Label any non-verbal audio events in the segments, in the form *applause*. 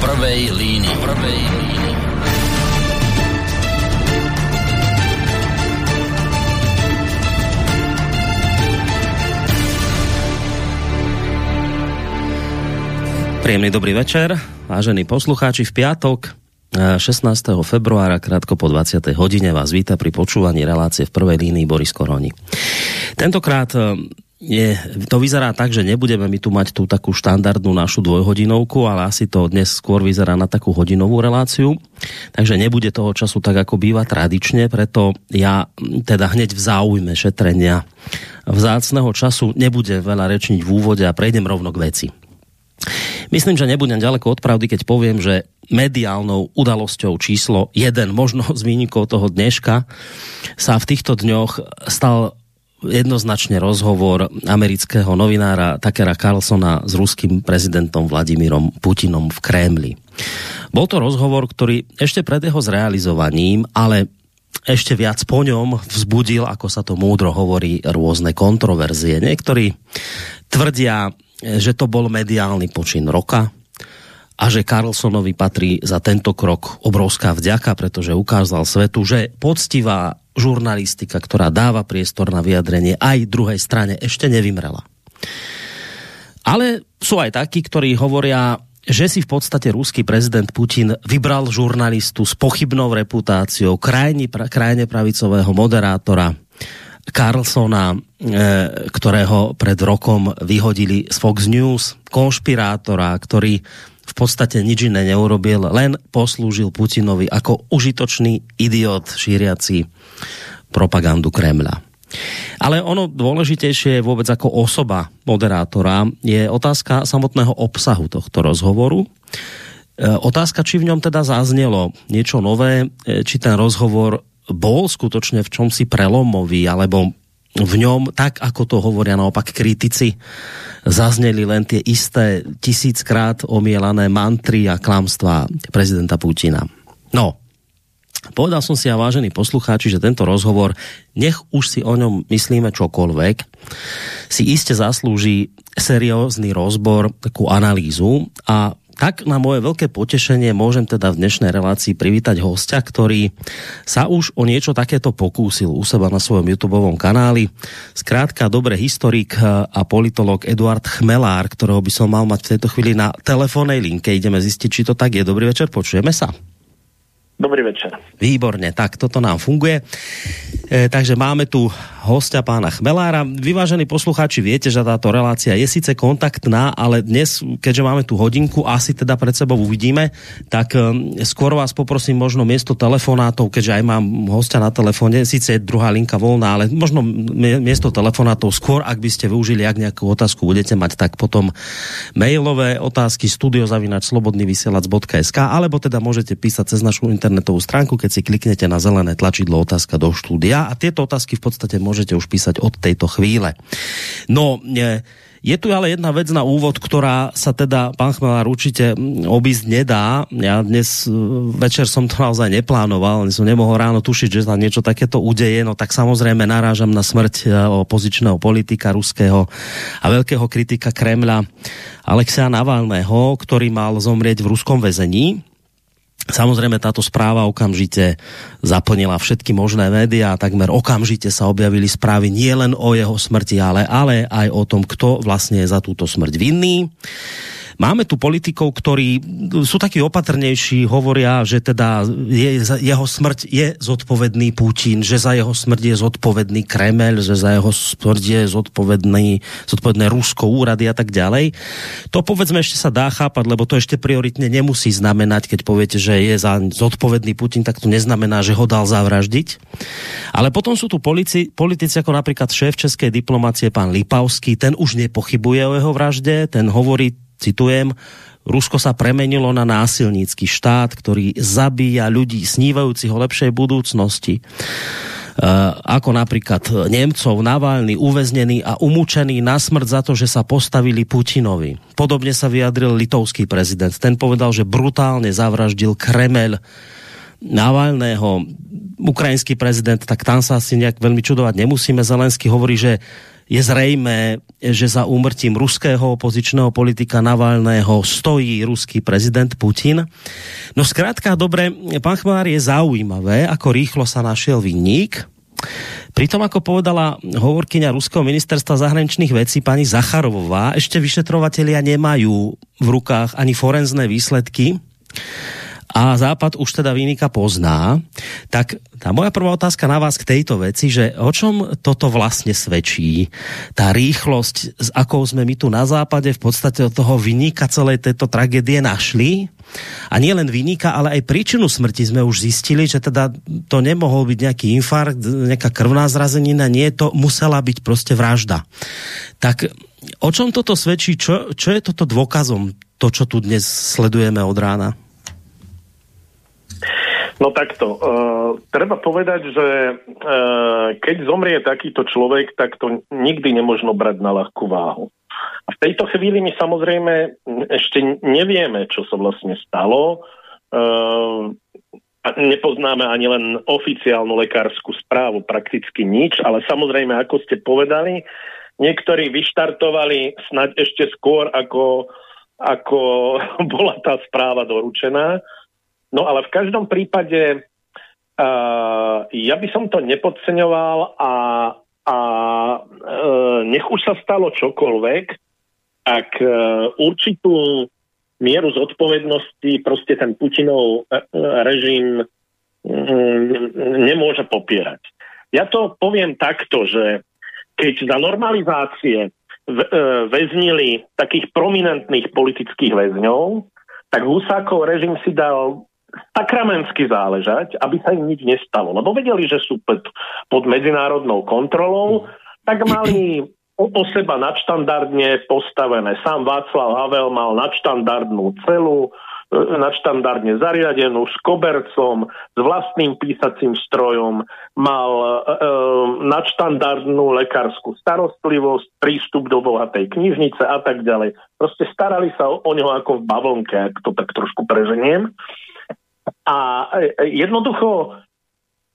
prvej línii. Prvej línii. Príjemný dobrý večer, vážení poslucháči. V piatok 16. februára, krátko po 20. hodine vás víta pri počúvaní relácie v prvej línii Boris Koroni. Tentokrát je, to vyzerá tak, že nebudeme my tu mať tú takú štandardnú našu dvojhodinovku, ale asi to dnes skôr vyzerá na takú hodinovú reláciu. Takže nebude toho času tak, ako býva tradične, preto ja teda hneď v záujme šetrenia vzácného času nebudem veľa rečniť v úvode a prejdem rovno k veci. Myslím, že nebudem ďaleko od pravdy, keď poviem, že mediálnou udalosťou číslo 1, možno z výnikov toho dneška, sa v týchto dňoch stal jednoznačne rozhovor amerického novinára Takera Carlsona s ruským prezidentom Vladimírom Putinom v Krémli. Bol to rozhovor, ktorý ešte pred jeho zrealizovaním, ale ešte viac po ňom vzbudil, ako sa to múdro hovorí, rôzne kontroverzie. Niektorí tvrdia, že to bol mediálny počin roka, a že Carlsonovi patrí za tento krok obrovská vďaka, pretože ukázal svetu, že poctivá žurnalistika, ktorá dáva priestor na vyjadrenie aj druhej strane, ešte nevymrela. Ale sú aj takí, ktorí hovoria, že si v podstate ruský prezident Putin vybral žurnalistu s pochybnou reputáciou, krajne, krajne pravicového moderátora Carlsona, e, ktorého pred rokom vyhodili z Fox News, konšpirátora, ktorý v podstate nič iné neurobil, len poslúžil Putinovi ako užitočný idiot šíriaci propagandu Kremľa. Ale ono dôležitejšie je vôbec ako osoba moderátora je otázka samotného obsahu tohto rozhovoru. E, otázka, či v ňom teda zaznelo niečo nové, e, či ten rozhovor bol skutočne v čomsi prelomový, alebo v ňom, tak ako to hovoria naopak kritici, zazneli len tie isté tisíckrát omielané mantry a klamstvá prezidenta Putina. No, povedal som si a vážení poslucháči, že tento rozhovor, nech už si o ňom myslíme čokoľvek, si iste zaslúži seriózny rozbor, takú analýzu a tak na moje veľké potešenie môžem teda v dnešnej relácii privítať hostia, ktorý sa už o niečo takéto pokúsil u seba na svojom YouTube kanáli. Skrátka, dobre historik a politolog Eduard Chmelár, ktorého by som mal mať v tejto chvíli na telefónnej linke. Ideme zistiť, či to tak je. Dobrý večer, počujeme sa. Dobrý večer. Výborne, tak toto nám funguje. E, takže máme tu hostia pána Chmelára. Vyvážení poslucháči, viete, že táto relácia je síce kontaktná, ale dnes, keďže máme tu hodinku, asi teda pred sebou uvidíme, tak e, skôr vás poprosím možno miesto telefonátov, keďže aj mám hostia na telefóne, síce je druhá linka voľná, ale možno miesto telefonátov skôr, ak by ste využili, ak nejakú otázku budete mať, tak potom mailové otázky studiozavinač.slobodnyvysielac.sk alebo teda môžete písať cez našu internet internetovú stránku, keď si kliknete na zelené tlačidlo otázka do štúdia a tieto otázky v podstate môžete už písať od tejto chvíle. No, e, je tu ale jedna vec na úvod, ktorá sa teda, pán Chmelár, určite obísť nedá. Ja dnes e, večer som to naozaj neplánoval, som nemohol ráno tušiť, že sa niečo takéto udeje, no tak samozrejme narážam na smrť e, opozičného politika ruského a veľkého kritika Kremľa Alexea Navalného, ktorý mal zomrieť v ruskom väzení. Samozrejme táto správa okamžite zaplnila všetky možné médiá, takmer okamžite sa objavili správy nielen o jeho smrti, ale, ale aj o tom, kto vlastne je za túto smrť vinný. Máme tu politikov, ktorí sú takí opatrnejší, hovoria, že teda je, jeho smrť je zodpovedný Putin, že za jeho smrť je zodpovedný Kremel, že za jeho smrť je zodpovedný, zodpovedné Rusko, úrady a tak ďalej. To povedzme ešte sa dá chápať, lebo to ešte prioritne nemusí znamenať, keď poviete, že je za zodpovedný Putin, tak to neznamená, že ho dal zavraždiť. Ale potom sú tu politici, politici ako napríklad šéf českej diplomácie pán Lipavský, ten už nepochybuje o jeho vražde, ten hovorí citujem, Rusko sa premenilo na násilnícky štát, ktorý zabíja ľudí snívajúcich o lepšej budúcnosti. Uh, ako napríklad Nemcov, Navalny, uväznený a umúčený na smrť za to, že sa postavili Putinovi. Podobne sa vyjadril litovský prezident. Ten povedal, že brutálne zavraždil Kremel Navalného. Ukrajinský prezident, tak tam sa asi nejak veľmi čudovať nemusíme. Zelensky hovorí, že je zrejme, že za úmrtím ruského opozičného politika Navalného stojí ruský prezident Putin. No zkrátka, dobre, pán Chmár, je zaujímavé, ako rýchlo sa našiel vinník. Pritom, ako povedala hovorkyňa Ruského ministerstva zahraničných vecí pani Zacharovová, ešte vyšetrovatelia nemajú v rukách ani forenzné výsledky a Západ už teda výnika pozná, tak tá moja prvá otázka na vás k tejto veci, že o čom toto vlastne svedčí? Tá rýchlosť, s akou sme my tu na Západe v podstate od toho vynika celej tejto tragédie našli? A nie len vynika, ale aj príčinu smrti sme už zistili, že teda to nemohol byť nejaký infarkt, nejaká krvná zrazenina, nie, to musela byť proste vražda. Tak o čom toto svedčí? Čo, čo je toto dôkazom, to, čo tu dnes sledujeme od rána? No takto. Uh, treba povedať, že uh, keď zomrie takýto človek, tak to nikdy nemožno brať na ľahkú váhu. A v tejto chvíli my samozrejme ešte nevieme, čo sa vlastne stalo. Uh, nepoznáme ani len oficiálnu lekárskú správu, prakticky nič, ale samozrejme, ako ste povedali, niektorí vyštartovali snad ešte skôr, ako, ako *laughs* bola tá správa doručená. No ale v každom prípade uh, ja by som to nepodceňoval a, a uh, nech už sa stalo čokoľvek, ak uh, určitú mieru zodpovednosti proste ten Putinov uh, režim um, nemôže popierať. Ja to poviem takto, že keď za normalizácie väznili takých prominentných politických väzňov, tak Husákov režim si dal sakramensky záležať, aby sa im nič nestalo. Lebo vedeli, že sú pod, pod medzinárodnou kontrolou, tak mali o seba nadštandardne postavené. Sám Václav Havel mal nadštandardnú celu, e, nadštandardne zariadenú s kobercom, s vlastným písacím strojom, mal e, e, nadštandardnú lekárskú starostlivosť, prístup do bohatej knižnice a tak ďalej. Proste starali sa o, o neho ako v bavlnke, ak to tak trošku preženiem. A e, jednoducho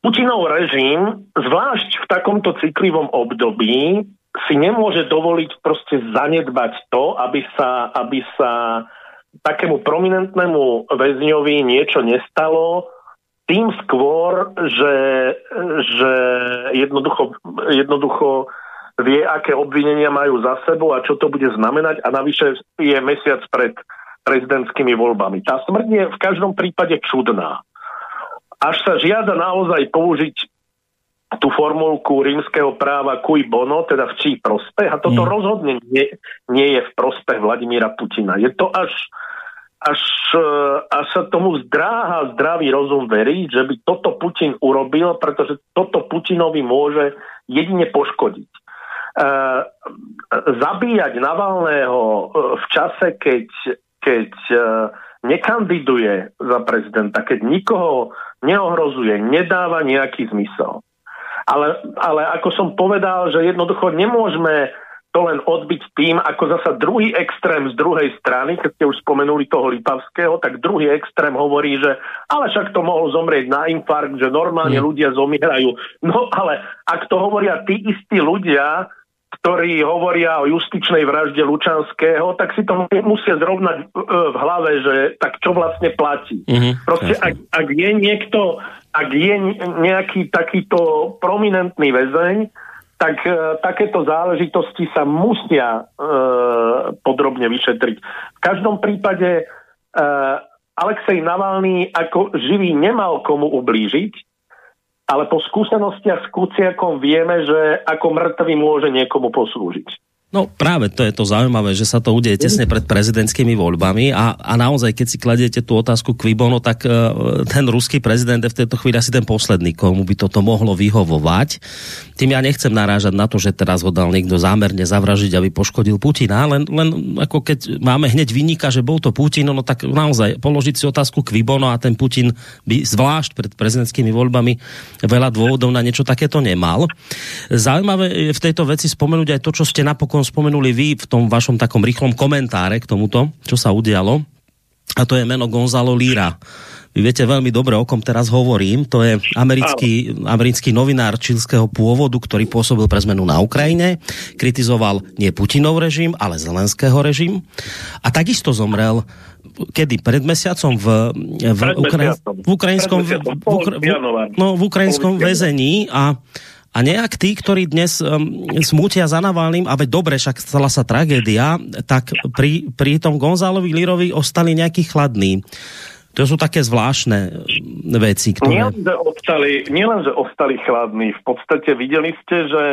Putinov režim, zvlášť v takomto citlivom období, si nemôže dovoliť proste zanedbať to, aby sa, aby sa takému prominentnému väzňovi niečo nestalo, tým skôr, že, že jednoducho, jednoducho vie, aké obvinenia majú za sebou a čo to bude znamenať. A navyše je mesiac pred prezidentskými voľbami. Tá smrť je v každom prípade čudná. Až sa žiada naozaj použiť tú formulku rímskeho práva cui bono, teda v čí prospech, a toto mm. rozhodne nie, nie je v prospech Vladimíra Putina. Je to až, až, eh, až sa tomu zdráha zdravý rozum veriť, že by toto Putin urobil, pretože toto Putinovi môže jedine poškodiť. Uh, zabíjať Navalného eh, v čase, keď keď e, nekandiduje za prezidenta, keď nikoho neohrozuje, nedáva nejaký zmysel. Ale, ale ako som povedal, že jednoducho nemôžeme to len odbiť tým, ako zasa druhý extrém z druhej strany, keď ste už spomenuli toho Lipavského, tak druhý extrém hovorí, že ale však to mohol zomrieť na infarkt, že normálne ľudia zomierajú. No ale ak to hovoria tí istí ľudia, ktorí hovoria o justičnej vražde Lučanského, tak si to musia zrovnať e, v hlave, že tak čo vlastne platí. Mm-hmm, Proste ak, ak je niekto, ak je nejaký takýto prominentný väzeň, tak e, takéto záležitosti sa musia e, podrobne vyšetriť. V každom prípade e, Alexej Navalný ako živý nemal komu ublížiť, ale po skúsenostiach s Kuciakom vieme, že ako mŕtvy môže niekomu poslúžiť. No práve to je to zaujímavé, že sa to udeje tesne pred prezidentskými voľbami a, a naozaj, keď si kladiete tú otázku Kvibono, tak uh, ten ruský prezident je v tejto chvíli asi ten posledný, komu by toto mohlo vyhovovať. Tým ja nechcem narážať na to, že teraz ho dal niekto zámerne zavražiť, aby poškodil Putina, len, len ako keď máme hneď vynika, že bol to Putin, no tak naozaj položiť si otázku Kvibono a ten Putin by zvlášť pred prezidentskými voľbami veľa dôvodov na niečo takéto nemal. Zaujímavé je v tejto veci spomenúť aj to, čo ste napokon spomenuli vy v tom vašom takom rýchlom komentáre k tomuto, čo sa udialo. A to je meno Gonzalo Lira Vy viete veľmi dobre, o kom teraz hovorím. To je americký, americký novinár čilského pôvodu, ktorý pôsobil pre zmenu na Ukrajine. Kritizoval nie Putinov režim, ale Zelenského režim. A takisto zomrel kedy? Pred mesiacom v, v, mesiacom. v ukrajinskom, v, v, v, január. no, v ukrajinskom väzení a a nejak tí, ktorí dnes um, smútia za Navalným, a dobre, však stala sa tragédia, tak pri, pri tom Gonzálovi Lirovi ostali nejakí chladní. To sú také zvláštne veci, ktoré... Nielen, že ostali, nielen, že ostali chladní, v podstate videli ste, že,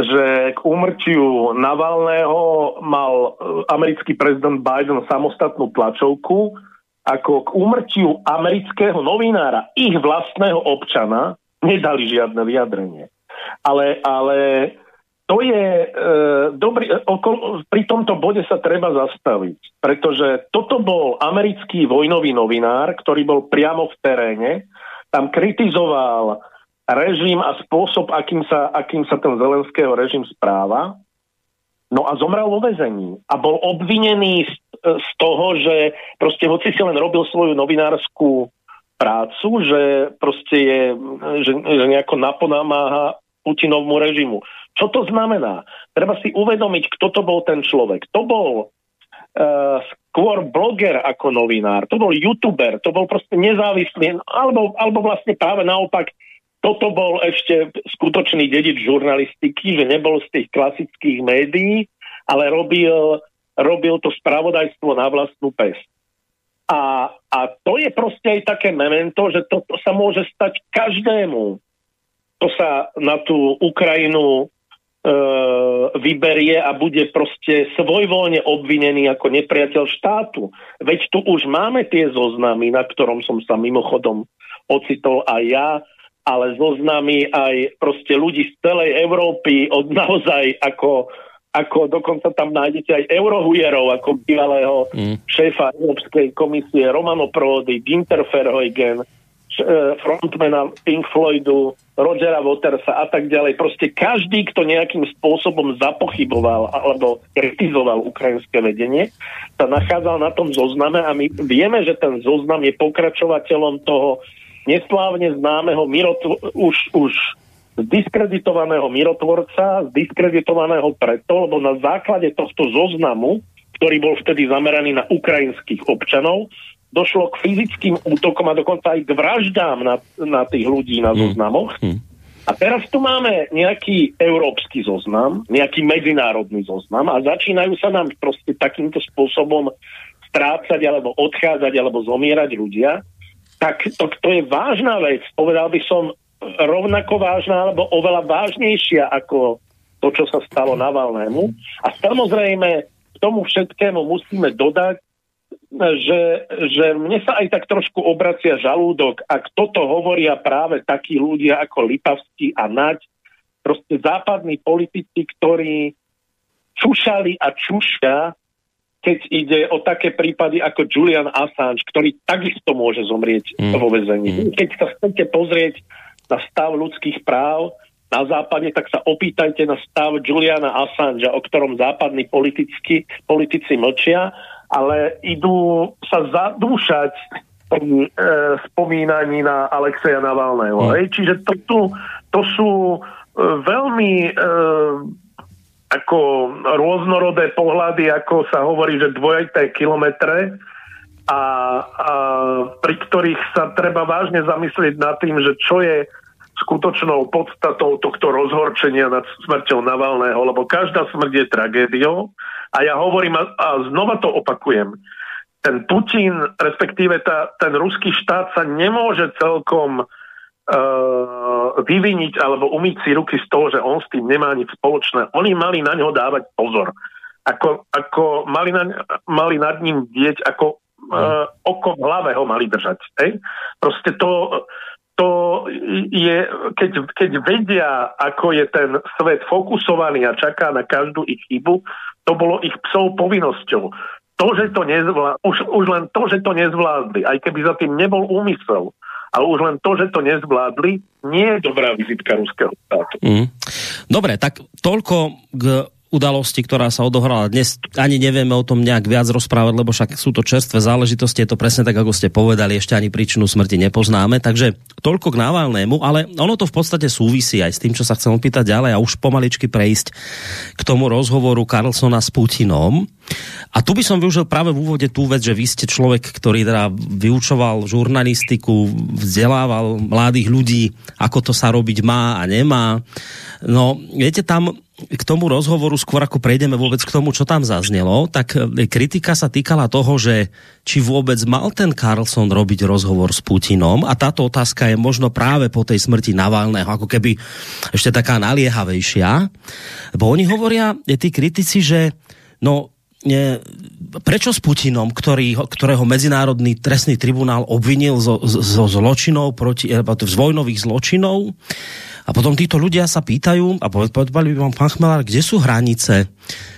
že k úmrtiu Navalného mal e, americký prezident Biden samostatnú tlačovku, ako k úmrtiu amerického novinára, ich vlastného občana, nedali žiadne vyjadrenie. Ale, ale to je e, dobrý, okol, pri tomto bode sa treba zastaviť, pretože toto bol americký vojnový novinár, ktorý bol priamo v teréne, tam kritizoval režim a spôsob, akým sa, akým sa ten Zelenského režim správa. No a zomrel vo vezení a bol obvinený z, z toho, že proste hoci si len robil svoju novinárskú prácu, že proste je, že, že nejako naponámáha Putinovmu režimu. Čo to znamená? Treba si uvedomiť, kto to bol ten človek. To bol uh, skôr bloger ako novinár, to bol youtuber, to bol proste nezávislý, alebo, alebo vlastne práve naopak, toto bol ešte skutočný dedič žurnalistiky, že nebol z tých klasických médií, ale robil, robil to spravodajstvo na vlastnú pes. A, a to je proste aj také memento, že to, to sa môže stať každému to sa na tú Ukrajinu e, vyberie a bude proste svojvoľne obvinený ako nepriateľ štátu. Veď tu už máme tie zoznamy, na ktorom som sa mimochodom ocitol aj ja, ale zoznamy aj proste ľudí z celej Európy od naozaj ako, ako dokonca tam nájdete aj eurohujerov, ako bývalého mm. šéfa Európskej komisie Romano Prodi, Ginter Verheugen, frontmana Pink Floydu, Rogera Watersa a tak ďalej. Proste každý, kto nejakým spôsobom zapochyboval alebo kritizoval ukrajinské vedenie, sa nachádzal na tom zozname a my vieme, že ten zoznam je pokračovateľom toho neslávne známeho mirotv- už, už diskreditovaného mirotvorca, diskreditovaného preto, lebo na základe tohto zoznamu, ktorý bol vtedy zameraný na ukrajinských občanov, došlo k fyzickým útokom a dokonca aj k vraždám na, na tých ľudí na mm. zoznamoch. Mm. A teraz tu máme nejaký európsky zoznam, nejaký medzinárodný zoznam a začínajú sa nám proste takýmto spôsobom strácať alebo odchádzať alebo zomierať ľudia, tak to, to je vážna vec. Povedal by som rovnako vážna alebo oveľa vážnejšia ako to, čo sa stalo Navalnému. A samozrejme k tomu všetkému musíme dodať, že, že mne sa aj tak trošku obracia žalúdok, ak toto hovoria práve takí ľudia ako Lipavský a Naď, proste západní politici, ktorí čušali a čušia, keď ide o také prípady ako Julian Assange, ktorý takisto môže zomrieť mm. vo vezení. Mm. Keď sa chcete pozrieť na stav ľudských práv na západe, tak sa opýtajte na stav Juliana Assange, o ktorom západní politici, politici mlčia ale idú sa zadúšať pri e, spomínaní na Alexeja Navalného. Mm. Čiže to, tu, to sú e, veľmi e, ako rôznorodé pohľady, ako sa hovorí, že dvojité kilometre a, a pri ktorých sa treba vážne zamyslieť nad tým, že čo je skutočnou podstatou tohto rozhorčenia nad smrťou Navalného, lebo každá smrť je tragédiou a ja hovorím, a znova to opakujem, ten Putin, respektíve tá, ten ruský štát sa nemôže celkom uh, vyviniť alebo umyť si ruky z toho, že on s tým nemá nič spoločné. Oni mali na ňo dávať pozor. Ako, ako mali, na, mali nad ním dieť, ako uh, oko v hlave ho mali držať. Hej? Proste to, to je, keď, keď vedia, ako je ten svet fokusovaný a čaká na každú ich chybu, to bolo ich psov povinnosťou. To, že to nezvládli, už, už len to, že to nezvládli, aj keby za tým nebol úmysel, ale už len to, že to nezvládli, nie je dobrá vizitka ruského štátu. Mm. Dobre, tak toľko k udalosti, ktorá sa odohrala dnes. Ani nevieme o tom nejak viac rozprávať, lebo však sú to čerstvé záležitosti, je to presne tak, ako ste povedali, ešte ani príčinu smrti nepoznáme. Takže toľko k Navalnému, ale ono to v podstate súvisí aj s tým, čo sa chcem opýtať ďalej a už pomaličky prejsť k tomu rozhovoru Carlsona s Putinom. A tu by som využil práve v úvode tú vec, že vy ste človek, ktorý teda vyučoval žurnalistiku, vzdelával mladých ľudí, ako to sa robiť má a nemá. No, viete, tam k tomu rozhovoru, skôr ako prejdeme vôbec k tomu, čo tam zaznelo, tak e, kritika sa týkala toho, že či vôbec mal ten Carlson robiť rozhovor s Putinom a táto otázka je možno práve po tej smrti Navalného, ako keby ešte taká naliehavejšia. Bo oni hovoria, tí kritici, že no ne, prečo s Putinom, ktorý, ktorého Medzinárodný trestný tribunál obvinil zo, zo zločinov proti, z vojnových zločinov, a potom títo ľudia sa pýtajú, a povedali by vám, pán Chmelár, kde sú hranice?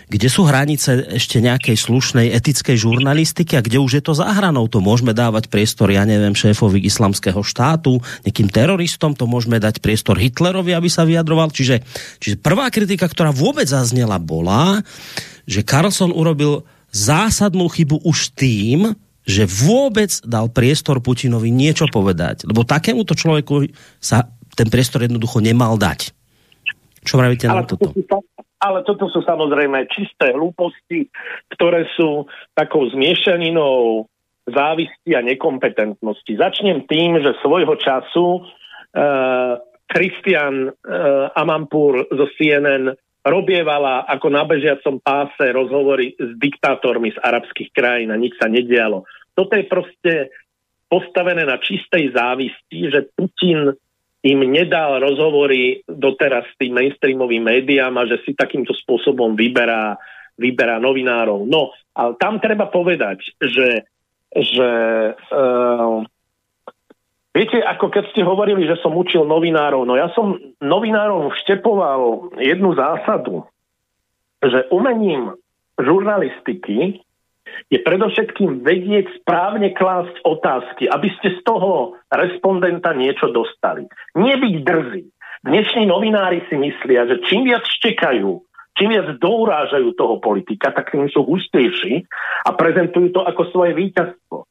Kde sú hranice ešte nejakej slušnej etickej žurnalistiky a kde už je to za hranou? To môžeme dávať priestor, ja neviem, šéfovi islamského štátu, nejakým teroristom, to môžeme dať priestor Hitlerovi, aby sa vyjadroval. Čiže, čiže prvá kritika, ktorá vôbec zaznela, bola, že Carlson urobil zásadnú chybu už tým, že vôbec dal priestor Putinovi niečo povedať. Lebo takémuto človeku sa ten priestor jednoducho nemal dať. Čo pravíte na toto? Ale toto sú samozrejme čisté hlúposti, ktoré sú takou zmiešaninou závisti a nekompetentnosti. Začnem tým, že svojho času Kristian uh, uh, Amampur zo CNN robievala ako na bežiacom páse rozhovory s diktátormi z arabských krajín a nič sa nedialo. Toto je proste postavené na čistej závisti, že Putin im nedal rozhovory doteraz s tým mainstreamovým médiám a že si takýmto spôsobom vyberá, vyberá novinárov. No, ale tam treba povedať, že, že uh, Viete, ako keď ste hovorili, že som učil novinárov, no ja som novinárom vštepoval jednu zásadu, že umením žurnalistiky je predovšetkým vedieť správne klásť otázky, aby ste z toho respondenta niečo dostali. Nebyť drzí. Dnešní novinári si myslia, že čím viac štekajú, čím viac dourážajú toho politika, tak tým sú hustejší a prezentujú to ako svoje víťazstvo.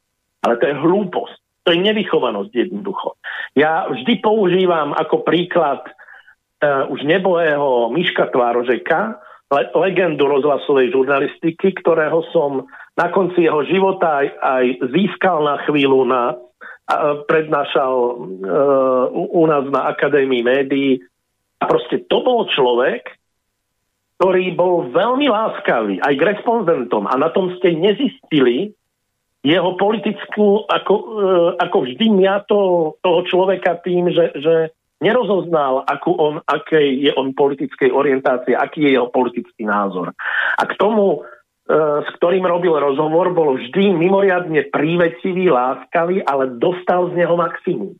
Ale to je hlúposť. To je nevychovanosť jednoducho. Ja vždy používam ako príklad uh, už nebohého Miška Tvárožeka, le- legendu rozhlasovej žurnalistiky, ktorého som na konci jeho života aj, aj získal na chvíľu na uh, prednášal uh, u nás na Akadémii médií. A proste to bol človek, ktorý bol veľmi láskavý aj k respondentom a na tom ste nezistili, jeho politickú, ako, e, ako vždy to, toho človeka tým, že, že nerozoznal, akú on, aké je on politickej orientácie, aký je jeho politický názor. A k tomu, e, s ktorým robil rozhovor, bol vždy mimoriadne prívecivý, láskavý, ale dostal z neho maximum.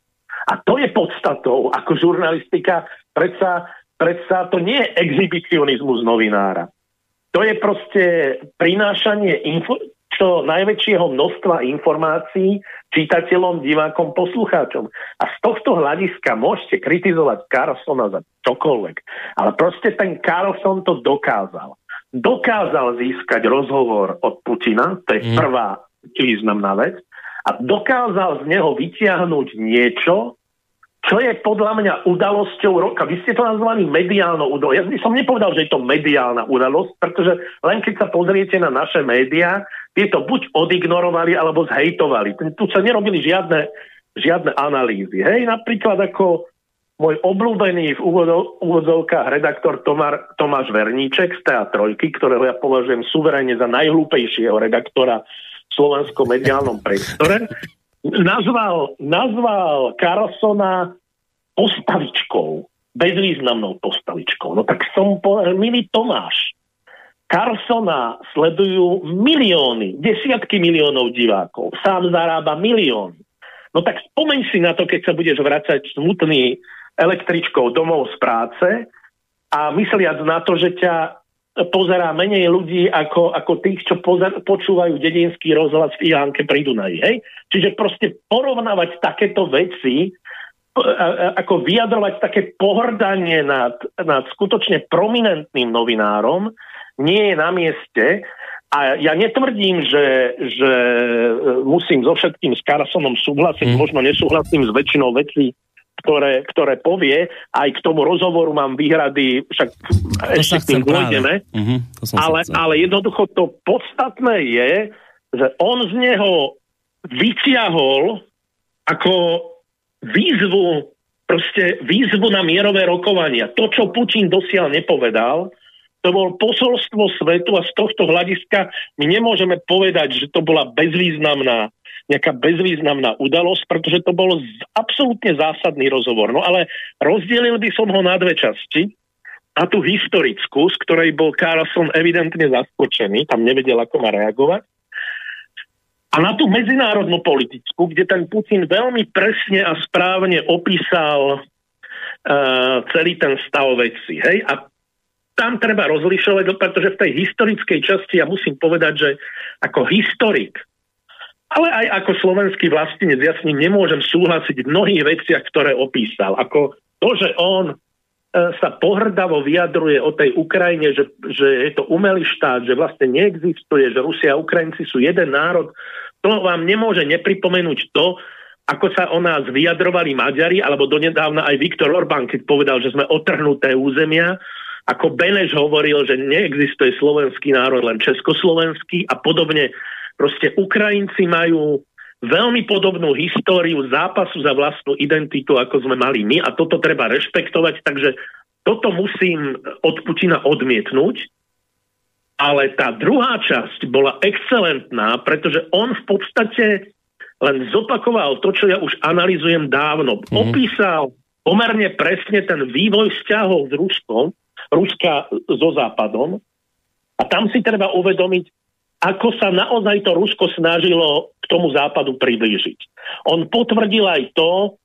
A to je podstatou, ako žurnalistika, predsa, predsa to nie je exhibicionizmus novinára. To je proste prinášanie info- čo najväčšieho množstva informácií čítateľom, divákom, poslucháčom. A z tohto hľadiska môžete kritizovať Carlsona za čokoľvek. Ale proste ten Carlson to dokázal. Dokázal získať rozhovor od Putina, to je mm. prvá významná vec, a dokázal z neho vytiahnuť niečo, čo je podľa mňa udalosťou roka. Vy ste to nazvali mediálnou udalosťou. Ja by som nepovedal, že je to mediálna udalosť, pretože len keď sa pozriete na naše médiá, tieto buď odignorovali, alebo zhejtovali. Tu sa nerobili žiadne, žiadne analýzy. Hej, napríklad ako môj obľúbený v úvodzovkách redaktor Tomar, Tomáš Verníček z TA3, ktorého ja považujem suverejne za najhlúpejšieho redaktora v slovenskom mediálnom priestore, nazval, nazval Carlsona postavičkou, bezvýznamnou postavičkou. No tak som povedal, milý Tomáš, Carlsona sledujú milióny, desiatky miliónov divákov. Sám zarába milióny. No tak spomeň si na to, keď sa budeš vracať smutný električkou domov z práce a mysliac na to, že ťa pozerá menej ľudí ako, ako tých, čo pozer, počúvajú dedinský rozhlas v Ihánke pri Dunaji. Hej? Čiže proste porovnávať takéto veci, ako vyjadrovať také pohrdanie nad, nad skutočne prominentným novinárom, nie je na mieste. A ja netvrdím, že, že musím so všetkým s Carsonom súhlasiť, mm. možno nesúhlasím s väčšinou vecí, ktoré, ktoré povie. Aj k tomu rozhovoru mám výhrady, však to ešte k tým dôjdeme. Mm-hmm, ale, ale jednoducho to podstatné je, že on z neho vyťahol ako výzvu, proste výzvu na mierové rokovania. To, čo Putin dosiaľ nepovedal, to bol posolstvo svetu a z tohto hľadiska my nemôžeme povedať, že to bola bezvýznamná nejaká bezvýznamná udalosť, pretože to bol absolútne zásadný rozhovor. No ale rozdielil by som ho na dve časti. Na tú historickú, z ktorej bol Carlson evidentne zaskočený, tam nevedel, ako má reagovať. A na tú medzinárodnú politickú, kde ten Putin veľmi presne a správne opísal uh, celý ten stav veci. Hej? A tam treba rozlišovať, pretože v tej historickej časti ja musím povedať, že ako historik, ale aj ako slovenský vlastinec, ja s ním nemôžem súhlasiť v mnohých veciach, ktoré opísal. Ako to, že on e, sa pohrdavo vyjadruje o tej Ukrajine, že, že je to umelý štát, že vlastne neexistuje, že Rusia a Ukrajinci sú jeden národ, to vám nemôže nepripomenúť to, ako sa o nás vyjadrovali Maďari, alebo donedávna aj Viktor Orbán, keď povedal, že sme otrhnuté územia, ako Beneš hovoril, že neexistuje slovenský národ, len československý a podobne. Proste Ukrajinci majú veľmi podobnú históriu zápasu za vlastnú identitu, ako sme mali my a toto treba rešpektovať, takže toto musím od Putina odmietnúť. Ale tá druhá časť bola excelentná, pretože on v podstate len zopakoval to, čo ja už analizujem dávno. Mm. Opísal pomerne presne ten vývoj vzťahov s Ruskom, Ruska so Západom. A tam si treba uvedomiť, ako sa naozaj to Rusko snažilo k tomu Západu priblížiť. On potvrdil aj to,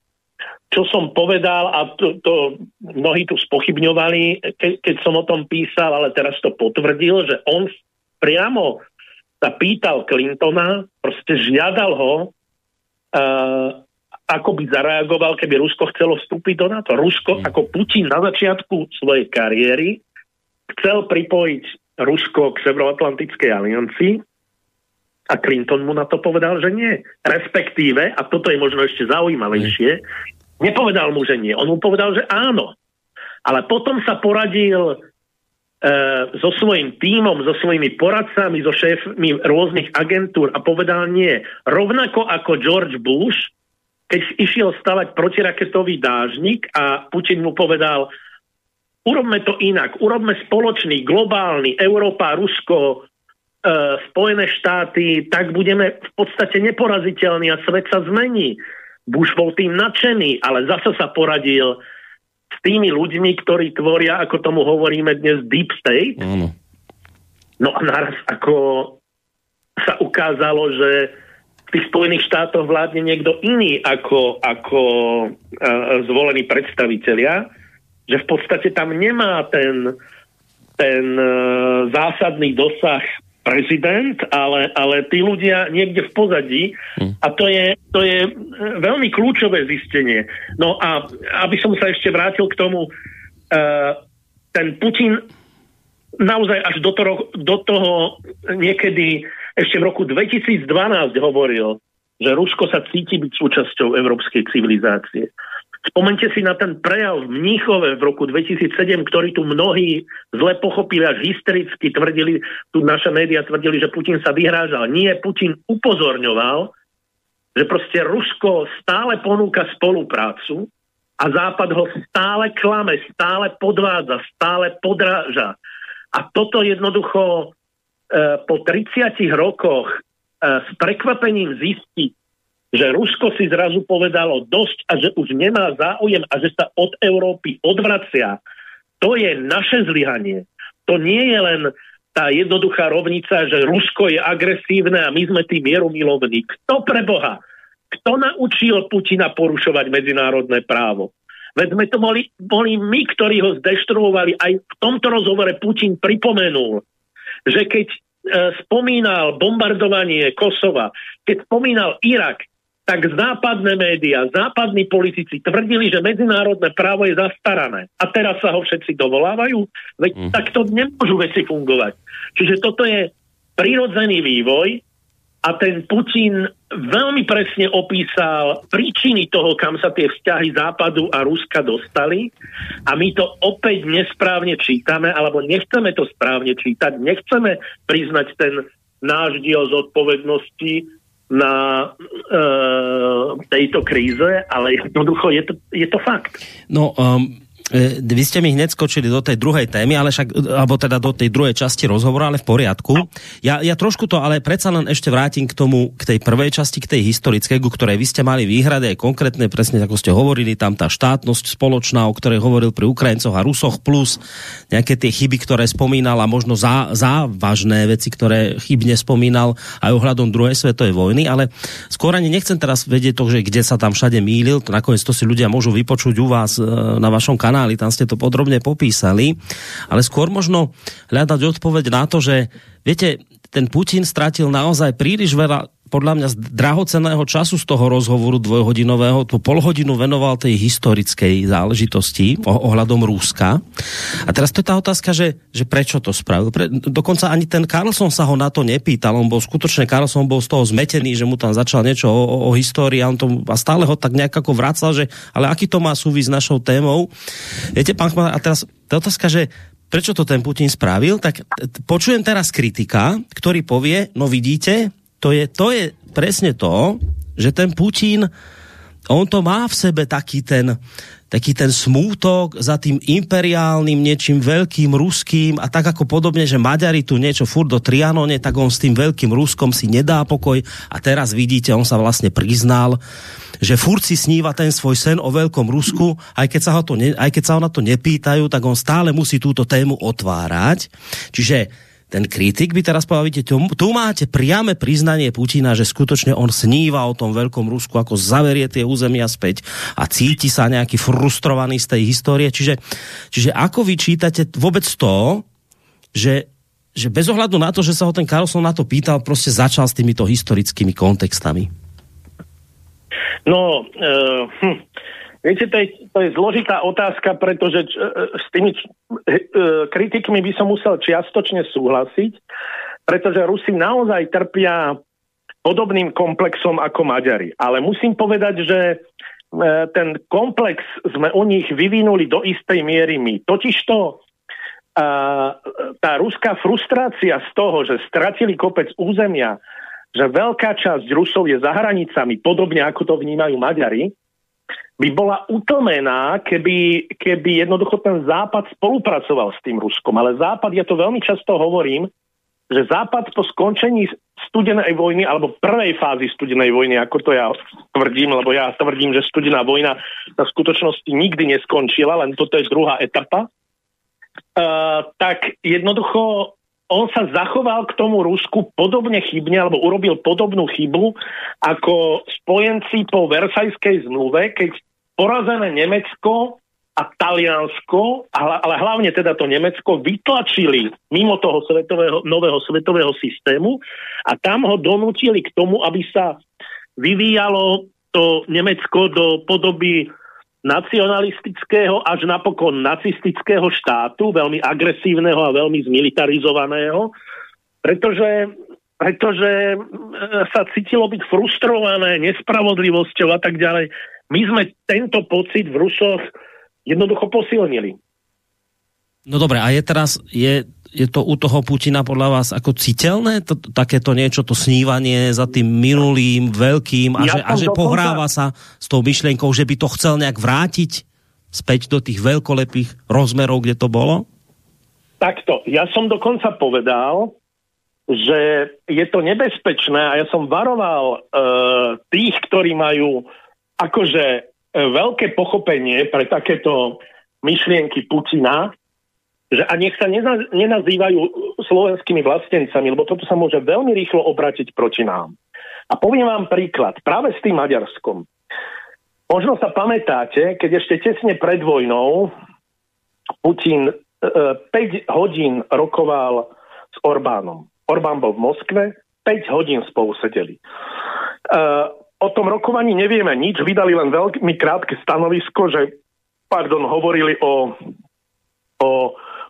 čo som povedal, a to, to mnohí tu spochybňovali, ke, keď som o tom písal, ale teraz to potvrdil, že on priamo sa pýtal Clintona, proste žiadal ho, uh, ako by zareagoval, keby Rusko chcelo vstúpiť do NATO. Rusko, mm. ako Putin na začiatku svojej kariéry, chcel pripojiť Rusko k Severoatlantickej aliancii a Clinton mu na to povedal, že nie. Respektíve, a toto je možno ešte zaujímavejšie, nepovedal mu, že nie. On mu povedal, že áno. Ale potom sa poradil e, so svojím tímom, so svojimi poradcami, so šéfmi rôznych agentúr a povedal nie. Rovnako ako George Bush, keď išiel stavať protiraketový dážnik a Putin mu povedal, urobme to inak, urobme spoločný, globálny, Európa, Rusko, e, Spojené štáty, tak budeme v podstate neporaziteľní a svet sa zmení. Bush bol tým nadšený, ale zase sa poradil s tými ľuďmi, ktorí tvoria, ako tomu hovoríme dnes, Deep State. Mm. No a naraz ako sa ukázalo, že tých Spojených štátoch vládne niekto iný ako, ako uh, zvolení predstavitelia, že v podstate tam nemá ten, ten uh, zásadný dosah prezident, ale, ale tí ľudia niekde v pozadí hm. a to je, to je e, veľmi kľúčové zistenie. No a aby som sa ešte vrátil k tomu, uh, ten Putin naozaj až do toho, do toho niekedy ešte v roku 2012 hovoril, že Rusko sa cíti byť súčasťou európskej civilizácie. Spomente si na ten prejav v Mníchove v roku 2007, ktorý tu mnohí zle pochopili, až hystericky tvrdili, tu naše médiá tvrdili, že Putin sa vyhrážal. Nie, Putin upozorňoval, že proste Rusko stále ponúka spoluprácu a Západ ho stále klame, stále podvádza, stále podráža. A toto jednoducho E, po 30 rokoch e, s prekvapením zistiť, že Rusko si zrazu povedalo dosť a že už nemá záujem a že sa od Európy odvracia, to je naše zlyhanie. To nie je len tá jednoduchá rovnica, že Rusko je agresívne a my sme tí mierumilovní. Kto pre Boha? Kto naučil Putina porušovať medzinárodné právo? Veď sme to boli, boli my, ktorí ho zdeštruovali. Aj v tomto rozhovore Putin pripomenul, že keď e, spomínal bombardovanie Kosova, keď spomínal Irak, tak západné médiá, západní politici tvrdili, že medzinárodné právo je zastarané. A teraz sa ho všetci dovolávajú. Veď mm. tak to nemôžu veci fungovať. Čiže toto je prirodzený vývoj a ten Putin veľmi presne opísal príčiny toho, kam sa tie vzťahy Západu a Ruska dostali a my to opäť nesprávne čítame, alebo nechceme to správne čítať, nechceme priznať ten náš diel zodpovednosti na e, tejto kríze, ale jednoducho je to, je to fakt. No, um, vy ste mi hneď skočili do tej druhej témy, ale však, alebo teda do tej druhej časti rozhovoru, ale v poriadku. Ja, ja trošku to ale predsa len ešte vrátim k tomu, k tej prvej časti, k tej historickej, ku ktorej vy ste mali výhrady aj konkrétne, presne ako ste hovorili, tam tá štátnosť spoločná, o ktorej hovoril pri Ukrajincoch a Rusoch, plus nejaké tie chyby, ktoré spomínal a možno zá, závažné veci, ktoré chybne spomínal aj ohľadom druhej svetovej vojny, ale skôr ani nechcem teraz vedieť to, že kde sa tam všade mýlil, to nakoniec to si ľudia môžu vypočuť u vás e, na vašom kanále kanály, tam ste to podrobne popísali, ale skôr možno hľadať odpoveď na to, že viete, ten Putin stratil naozaj príliš veľa podľa mňa drahoceného času z toho rozhovoru dvojhodinového, tú polhodinu venoval tej historickej záležitosti ohľadom Rúska. A teraz to je tá otázka, že, že prečo to spravil. Pre, dokonca ani ten Carlson sa ho na to nepýtal, on bol skutočne, Carlson bol z toho zmetený, že mu tam začal niečo o, o, o histórii a, on to, a stále ho tak nejak ako vracal, že ale aký to má súvis s našou témou. Viete, pán Chmar, a teraz tá otázka, že prečo to ten Putin spravil, tak počujem teraz kritika, ktorý povie, no vidíte, to je, to je presne to, že ten Putin, on to má v sebe taký ten, taký ten smútok za tým imperiálnym niečím veľkým ruským a tak ako podobne, že Maďari tu niečo furt do Trianone, tak on s tým veľkým Ruskom si nedá pokoj a teraz vidíte, on sa vlastne priznal, že furt si sníva ten svoj sen o veľkom Rusku, aj keď sa ho, to ne, aj keď sa ho na to nepýtajú, tak on stále musí túto tému otvárať. Čiže ten kritik by teraz povedal, vidíte, tu, máte priame priznanie Putina, že skutočne on sníva o tom veľkom Rusku, ako zaverie tie územia späť a cíti sa nejaký frustrovaný z tej histórie. Čiže, čiže ako vy čítate vôbec to, že, že bez ohľadu na to, že sa ho ten Carlson na to pýtal, proste začal s týmito historickými kontextami? No, uh, hm, Viete, to je, to je zložitá otázka, pretože č, e, s tými č, e, kritikmi by som musel čiastočne súhlasiť, pretože Rusi naozaj trpia podobným komplexom ako Maďari. Ale musím povedať, že e, ten komplex sme u nich vyvinuli do istej miery my. Totižto tá ruská frustrácia z toho, že stratili kopec územia, že veľká časť Rusov je za hranicami, podobne ako to vnímajú Maďari, by bola utlmená, keby, keby jednoducho ten Západ spolupracoval s tým Ruskom. Ale Západ, ja to veľmi často hovorím, že Západ po skončení studenej vojny, alebo prvej fázy studenej vojny, ako to ja tvrdím, lebo ja tvrdím, že studená vojna na skutočnosti nikdy neskončila, len toto je druhá etapa, uh, tak jednoducho on sa zachoval k tomu Rusku podobne chybne, alebo urobil podobnú chybu ako spojenci po Versajskej zmluve, keď porazené Nemecko a Taliansko, ale hlavne teda to Nemecko, vytlačili mimo toho svetového, nového svetového systému a tam ho donútili k tomu, aby sa vyvíjalo to Nemecko do podoby nacionalistického až napokon nacistického štátu, veľmi agresívneho a veľmi zmilitarizovaného, pretože, pretože e, sa cítilo byť frustrované nespravodlivosťou a tak ďalej. My sme tento pocit v Rusoch jednoducho posilnili. No dobre, a je teraz, je, je to u toho Putina podľa vás ako citeľné, to, takéto niečo, to snívanie za tým minulým, veľkým a, ja že, a že pohráva sa s tou myšlienkou, že by to chcel nejak vrátiť späť do tých veľkolepých rozmerov, kde to bolo? Takto, ja som dokonca povedal, že je to nebezpečné a ja som varoval uh, tých, ktorí majú akože e, veľké pochopenie pre takéto myšlienky Putina, že a nech sa nenazývajú slovenskými vlastencami, lebo toto sa môže veľmi rýchlo obratiť proti nám. A poviem vám príklad, práve s tým Maďarskom. Možno sa pamätáte, keď ešte tesne pred vojnou Putin e, 5 e, hodín rokoval s Orbánom. Orbán bol v Moskve, 5 hodín spolu sedeli. E, o tom rokovaní nevieme nič, vydali len veľmi krátke stanovisko, že pardon, hovorili o, o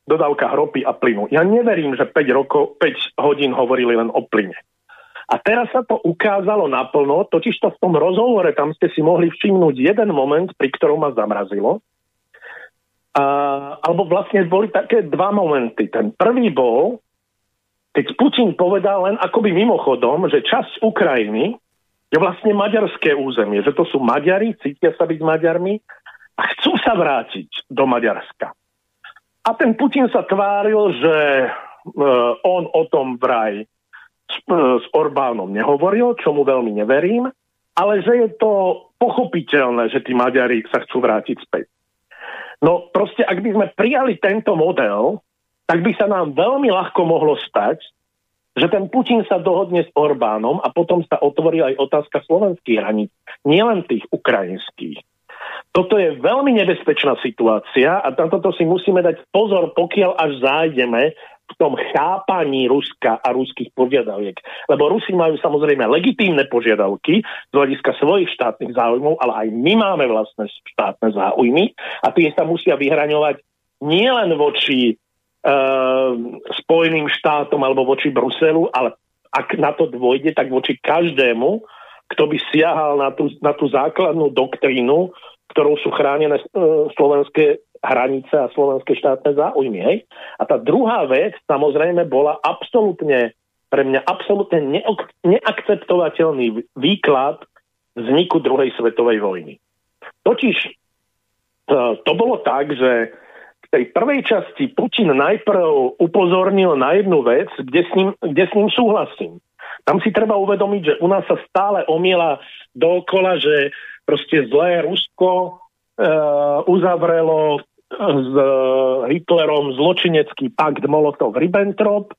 dodávkach ropy a plynu. Ja neverím, že 5, rokov, 5 hodín hovorili len o plyne. A teraz sa to ukázalo naplno, totiž to v tom rozhovore, tam ste si mohli všimnúť jeden moment, pri ktorom ma zamrazilo. A, alebo vlastne boli také dva momenty. Ten prvý bol, keď Putin povedal len akoby mimochodom, že časť Ukrajiny je vlastne maďarské územie, že to sú Maďari, cítia sa byť Maďarmi a chcú sa vrátiť do Maďarska. A ten Putin sa tváril, že uh, on o tom vraj s, uh, s Orbánom nehovoril, čo mu veľmi neverím, ale že je to pochopiteľné, že tí Maďari sa chcú vrátiť späť. No proste, ak by sme prijali tento model, tak by sa nám veľmi ľahko mohlo stať, že ten Putin sa dohodne s Orbánom a potom sa otvorí aj otázka slovenských hraníc, nielen tých ukrajinských. Toto je veľmi nebezpečná situácia a na toto si musíme dať pozor, pokiaľ až zájdeme v tom chápaní Ruska a ruských požiadaviek. Lebo Rusi majú samozrejme legitímne požiadavky z hľadiska svojich štátnych záujmov, ale aj my máme vlastné štátne záujmy a tie sa musia vyhraňovať nielen voči uh, Spojeným štátom alebo voči Bruselu, ale ak na to dôjde, tak voči každému, kto by siahal na tú, na tú základnú doktrínu ktorou sú chránené e, slovenské hranice a slovenské štátne záujmy. Hej? A tá druhá vec samozrejme bola absolútne pre mňa absolútne neok- neakceptovateľný výklad vzniku druhej svetovej vojny. Totiž e, to bolo tak, že v tej prvej časti Putin najprv upozornil na jednu vec, kde s ním, kde s ním súhlasím. Tam si treba uvedomiť, že u nás sa stále omiela dookola, že proste zlé Rusko e, uzavrelo s e, Hitlerom zločinecký pakt Molotov-Ribbentrop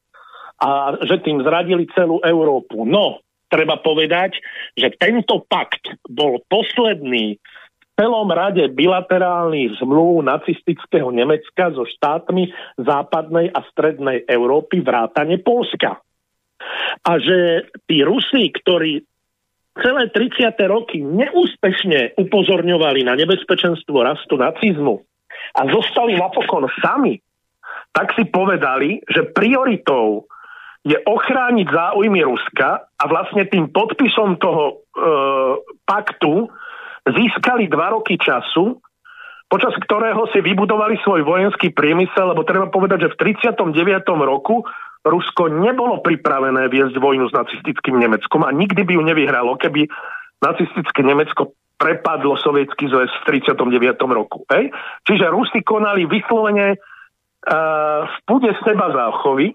a že tým zradili celú Európu. No, treba povedať, že tento pakt bol posledný v celom rade bilaterálnych zmluv nacistického Nemecka so štátmi západnej a strednej Európy vrátane Polska. A že tí Rusi, ktorí celé 30. roky neúspešne upozorňovali na nebezpečenstvo rastu nacizmu a zostali napokon sami, tak si povedali, že prioritou je ochrániť záujmy Ruska a vlastne tým podpisom toho e, paktu získali dva roky času, počas ktorého si vybudovali svoj vojenský priemysel, lebo treba povedať, že v 39. roku Rusko nebolo pripravené viesť vojnu s nacistickým Nemeckom a nikdy by ju nevyhralo, keby nacistické Nemecko prepadlo sovietský zväz v 39. roku. Hej? Čiže Rusi konali vyslovene uh, v pude seba záchovy.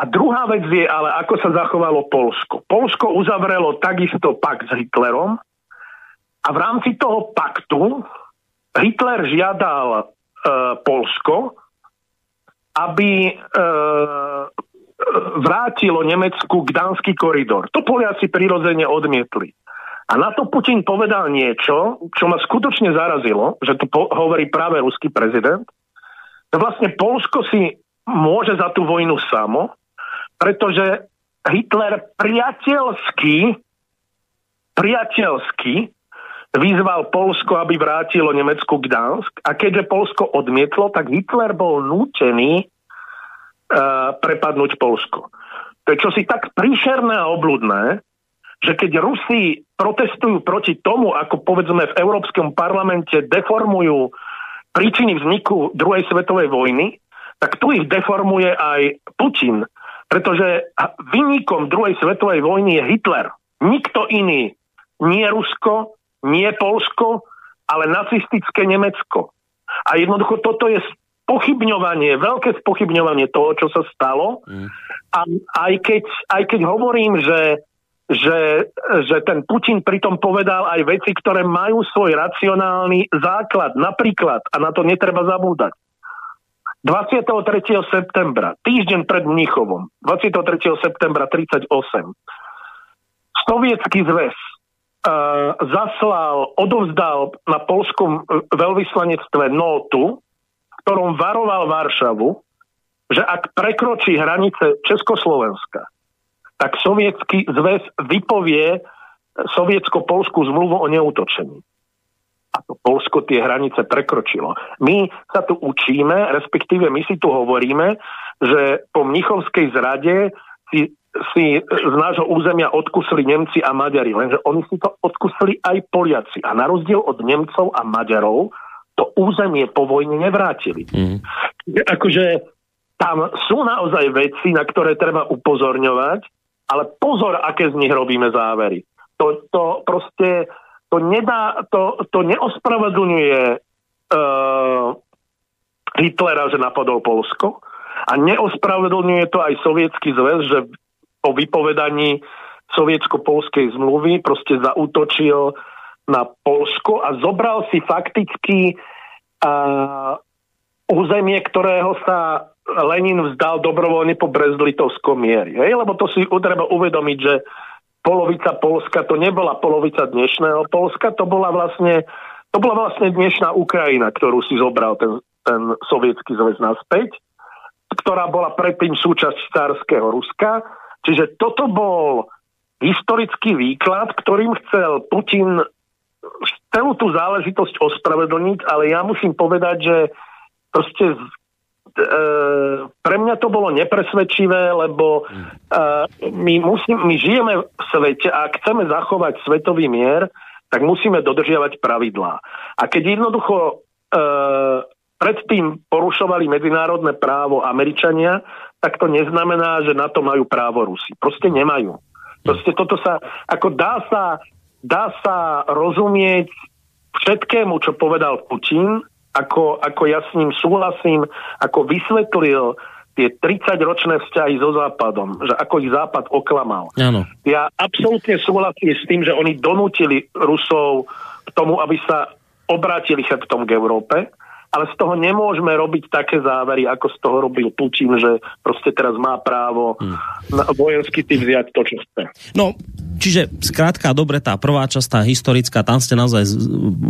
A druhá vec je ale, ako sa zachovalo Polsko. Polsko uzavrelo takisto pakt s Hitlerom a v rámci toho paktu Hitler žiadal uh, Polsko, aby e, vrátilo Nemecku Gdanský koridor. To Poliaci prirodzene odmietli. A na to Putin povedal niečo, čo ma skutočne zarazilo, že to po- hovorí práve ruský prezident, že vlastne Polsko si môže za tú vojnu samo, pretože Hitler priateľsky, priateľsky vyzval Polsko, aby vrátilo Nemecku Gdansk a keďže Polsko odmietlo, tak Hitler bol nútený uh, prepadnúť Polsko. To je čosi tak príšerné a obludné, že keď Rusi protestujú proti tomu, ako povedzme v Európskom parlamente deformujú príčiny vzniku druhej svetovej vojny, tak tu ich deformuje aj Putin. Pretože vynikom druhej svetovej vojny je Hitler. Nikto iný. Nie Rusko, nie Polsko, ale nacistické Nemecko. A jednoducho toto je pochybňovanie, veľké spochybňovanie toho, čo sa stalo. Mm. A aj keď, aj keď hovorím, že, že, že ten Putin pritom povedal aj veci, ktoré majú svoj racionálny základ. Napríklad, a na to netreba zabúdať, 23. septembra, týždeň pred Mnichovom, 23. septembra 38, Sovietský zväz zaslal, odovzdal na polskom veľvyslanectve notu, ktorom varoval Varšavu, že ak prekročí hranice Československa, tak sovietský zväz vypovie sovietsko-polskú zmluvu o neútočení. A to Polsko tie hranice prekročilo. My sa tu učíme, respektíve my si tu hovoríme, že po Mnichovskej zrade si, si z nášho územia odkusili Nemci a Maďari, lenže oni si to odkusili aj Poliaci. A na rozdiel od Nemcov a Maďarov to územie po vojne nevrátili. Mm. Akože tam sú naozaj veci, na ktoré treba upozorňovať, ale pozor, aké z nich robíme závery. To, to proste to, nedá, to, to neospravedlňuje uh, Hitlera, že napadol Polsko a neospravedlňuje to aj sovietský zväz, že po vypovedaní sovietsko-polskej zmluvy proste zautočil na Polsko a zobral si fakticky uh, územie, ktorého sa Lenin vzdal dobrovoľne po Brezlitovskom miery. Hej? Lebo to si treba uvedomiť, že polovica Polska to nebola polovica dnešného Polska, to bola vlastne, to bola vlastne dnešná Ukrajina, ktorú si zobral ten, ten sovietský zväz naspäť, ktorá bola predtým súčasť cárskeho Ruska. Čiže toto bol historický výklad, ktorým chcel Putin celú tú záležitosť ospravedlniť, ale ja musím povedať, že proste E, pre mňa to bolo nepresvedčivé, lebo uh, my, musím, my žijeme v svete a chceme zachovať svetový mier, tak musíme dodržiavať pravidlá. A keď jednoducho uh, predtým porušovali medzinárodné právo Američania, tak to neznamená, že na to majú právo Rusi. Proste nemajú. Proste toto sa, ako dá sa, dá sa rozumieť všetkému, čo povedal Putin, ako, ako ja s ním súhlasím, ako vysvetlil tie 30-ročné vzťahy so Západom, že ako ich Západ oklamal. Ano. Ja absolútne súhlasím s tým, že oni donútili Rusov k tomu, aby sa obrátili chrbtom k Európe, ale z toho nemôžeme robiť také závery, ako z toho robil Putin, že proste teraz má právo hmm. na vojenský typ vziať to, čo chce. No, čiže skrátka, dobre, tá prvá časť, tá historická, tam ste naozaj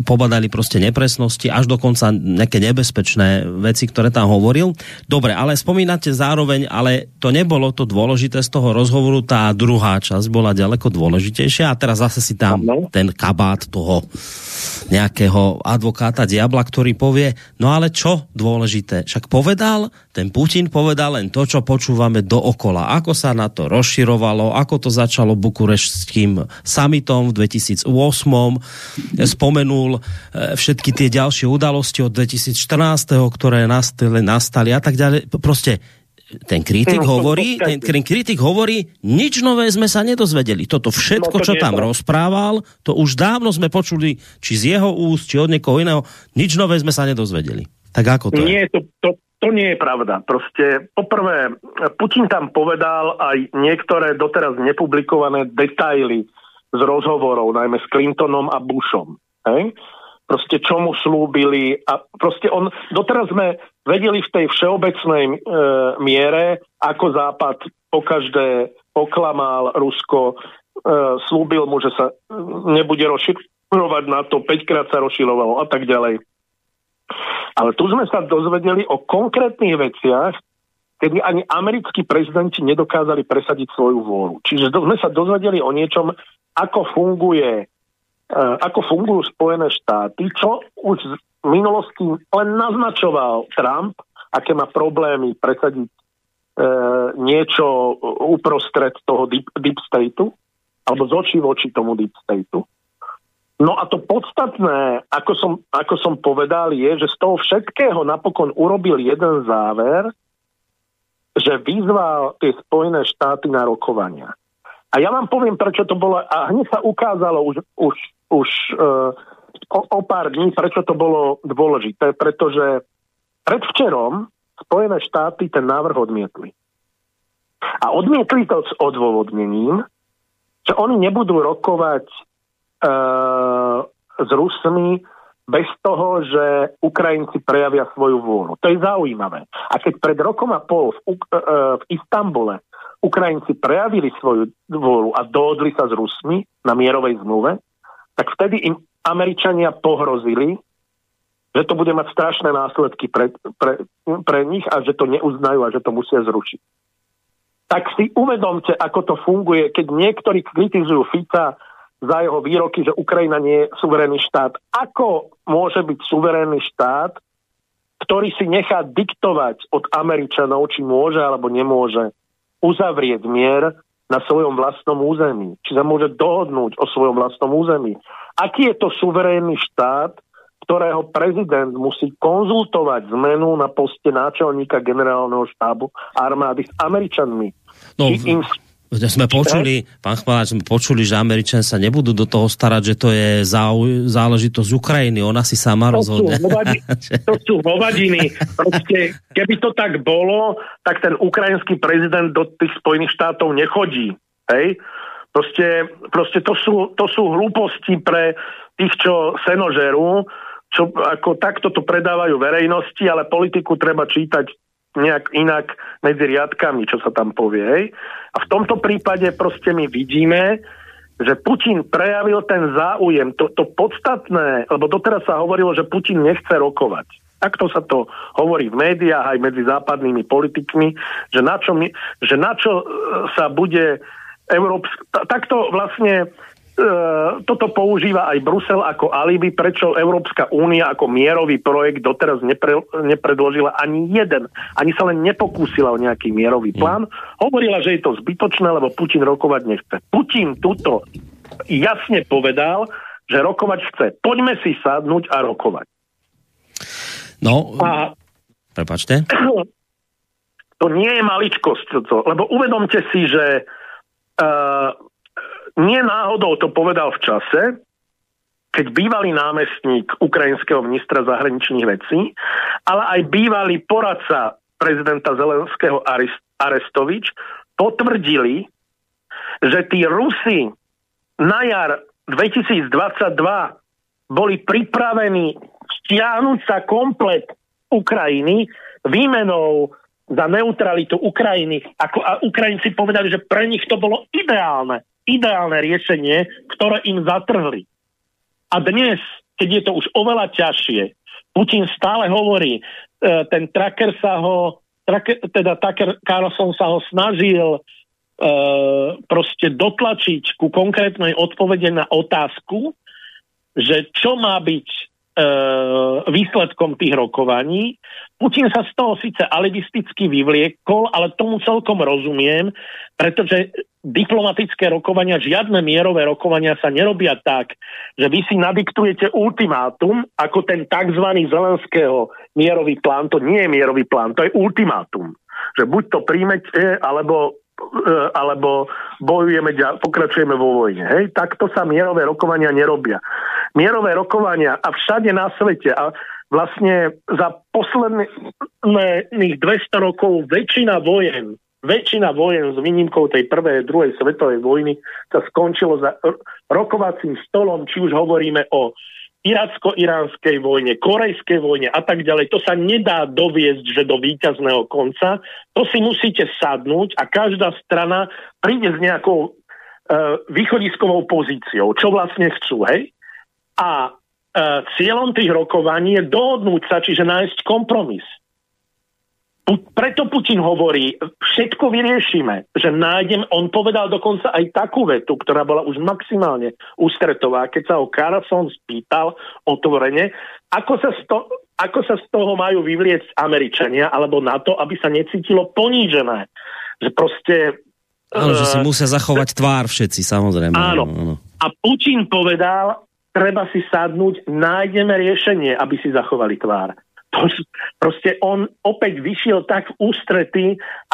pobadali proste nepresnosti, až dokonca nejaké nebezpečné veci, ktoré tam hovoril. Dobre, ale spomínate zároveň, ale to nebolo to dôležité z toho rozhovoru, tá druhá časť bola ďaleko dôležitejšia a teraz zase si tam ten kabát toho nejakého advokáta diabla, ktorý povie, no ale čo dôležité? Však povedal, ten Putin povedal len to, čo počúvame dookola. Ako sa na to rozširovalo, ako to začalo bukurešským summitom v 2008. Spomenul e, všetky tie ďalšie udalosti od 2014, ktoré nastali, nastali a tak ďalej. Proste ten kritik no, hovorí, ten, ten kritik hovorí, nič nové sme sa nedozvedeli. Toto všetko, no, to čo tam to. rozprával, to už dávno sme počuli, či z jeho úst, či od niekoho iného, nič nové sme sa nedozvedeli. Tak ako to Nie, je? To, to, to nie je pravda. Proste, poprvé, Putin tam povedal aj niektoré doteraz nepublikované detaily z rozhovorov, najmä s Clintonom a Bushom. Hej? proste čo mu slúbili a proste on, doteraz sme vedeli v tej všeobecnej e, miere, ako Západ pokaždé oklamal Rusko, e, slúbil mu, že sa nebude rozširovať na to, 5 krát sa rozširovalo a tak ďalej. Ale tu sme sa dozvedeli o konkrétnych veciach, kedy ani americkí prezidenti nedokázali presadiť svoju vôľu. Čiže sme sa dozvedeli o niečom, ako funguje Eh, ako fungujú Spojené štáty, čo už v minulosti len naznačoval Trump, aké má problémy presadiť e, niečo uprostred toho deep, deep stateu, alebo z očí v oči tomu deep stateu. No a to podstatné, ako som, ako som povedal, je, že z toho všetkého napokon urobil jeden záver, že vyzval tie Spojené štáty na rokovania. A ja vám poviem, prečo to bolo, a hneď sa ukázalo už, už už uh, o, o pár dní, prečo to bolo dôležité, pretože predvčerom Spojené štáty ten návrh odmietli. A odmietli to s odôvodnením, že oni nebudú rokovať s Rusmi bez toho, že Ukrajinci prejavia svoju vôľu. To je zaujímavé. A keď pred rokom a pol v, uh, v Istambule Ukrajinci prejavili svoju vôľu a dohodli sa s Rusmi na mierovej zmluve, tak vtedy im Američania pohrozili, že to bude mať strašné následky pre, pre, pre nich a že to neuznajú a že to musia zrušiť. Tak si uvedomte, ako to funguje, keď niektorí kritizujú Fica za jeho výroky, že Ukrajina nie je suverénny štát. Ako môže byť suverénny štát, ktorý si nechá diktovať od Američanov, či môže alebo nemôže uzavrieť mier na svojom vlastnom území. Či sa môže dohodnúť o svojom vlastnom území. Aký je to suverénny štát, ktorého prezident musí konzultovať zmenu na poste náčelníka generálneho štábu armády s Američanmi. No, Či im sme počuli, pán Chvaláč, sme počuli, že Američania sa nebudú do toho starať, že to je záležitosť Ukrajiny, ona si sama to rozhodne. Sú hovadi, *laughs* to sú hovadiny. Proste, keby to tak bolo, tak ten ukrajinský prezident do tých Spojených štátov nechodí. Hej? Proste, proste to, sú, to sú hlúposti pre tých, čo senožerú, čo ako takto to predávajú verejnosti, ale politiku treba čítať nejak inak medzi riadkami, čo sa tam povie. Hej. A v tomto prípade proste my vidíme, že Putin prejavil ten záujem, to, to podstatné, lebo doteraz sa hovorilo, že Putin nechce rokovať. Takto sa to hovorí v médiách aj medzi západnými politikmi, že na čo, že na čo e, sa bude Európska... Takto vlastne toto používa aj Brusel ako alibi, prečo Európska únia ako mierový projekt doteraz nepre, nepredložila ani jeden, ani sa len nepokúsila o nejaký mierový plán. Hovorila, že je to zbytočné, lebo Putin rokovať nechce. Putin tuto jasne povedal, že rokovať chce. Poďme si sadnúť a rokovať. No, a, prepačte. To nie je maličkosť, to, lebo uvedomte si, že uh, nie náhodou to povedal v čase, keď bývalý námestník ukrajinského ministra zahraničných vecí, ale aj bývalý poradca prezidenta Zelenského Arestovič potvrdili, že tí Rusi na jar 2022 boli pripravení stiahnuť sa komplet Ukrajiny výmenou za neutralitu Ukrajiny. Ako, a Ukrajinci povedali, že pre nich to bolo ideálne ideálne riešenie, ktoré im zatrhli. A dnes, keď je to už oveľa ťažšie, Putin stále hovorí, e, ten tracker sa ho, tracker, teda Tucker Carlson sa ho snažil e, proste dotlačiť ku konkrétnej odpovede na otázku, že čo má byť výsledkom tých rokovaní. Putin sa z toho síce alibisticky vyvliekol, ale tomu celkom rozumiem, pretože diplomatické rokovania, žiadne mierové rokovania sa nerobia tak, že vy si nadiktujete ultimátum, ako ten tzv. Zelenského mierový plán, to nie je mierový plán, to je ultimátum. Že buď to príjmete, alebo e, alebo bojujeme, pokračujeme vo vojne. Hej? Takto sa mierové rokovania nerobia. Mierové rokovania a všade na svete a vlastne za posledných 200 rokov väčšina vojen väčšina vojen s výnimkou tej prvej a druhej svetovej vojny sa skončilo za rokovacím stolom, či už hovoríme o iracko-iránskej vojne, korejskej vojne a tak ďalej. To sa nedá doviesť, že do víťazného konca. To si musíte sadnúť a každá strana príde s nejakou e, východiskovou pozíciou, čo vlastne chcú. Hej? A e, cieľom tých rokovaní je dohodnúť sa, čiže nájsť kompromis preto Putin hovorí, všetko vyriešime, že nájdem, on povedal dokonca aj takú vetu, ktorá bola už maximálne ústretová, keď sa ho Carlson spýtal otvorene, ako sa, z to, ako sa z toho majú vyvlieť Američania alebo na to, aby sa necítilo ponížené. Že proste... Áno, že si eh, musia zachovať tvár všetci, samozrejme. Áno. áno. A Putin povedal, treba si sadnúť, nájdeme riešenie, aby si zachovali tvár. To, proste on opäť vyšiel tak v ústrety,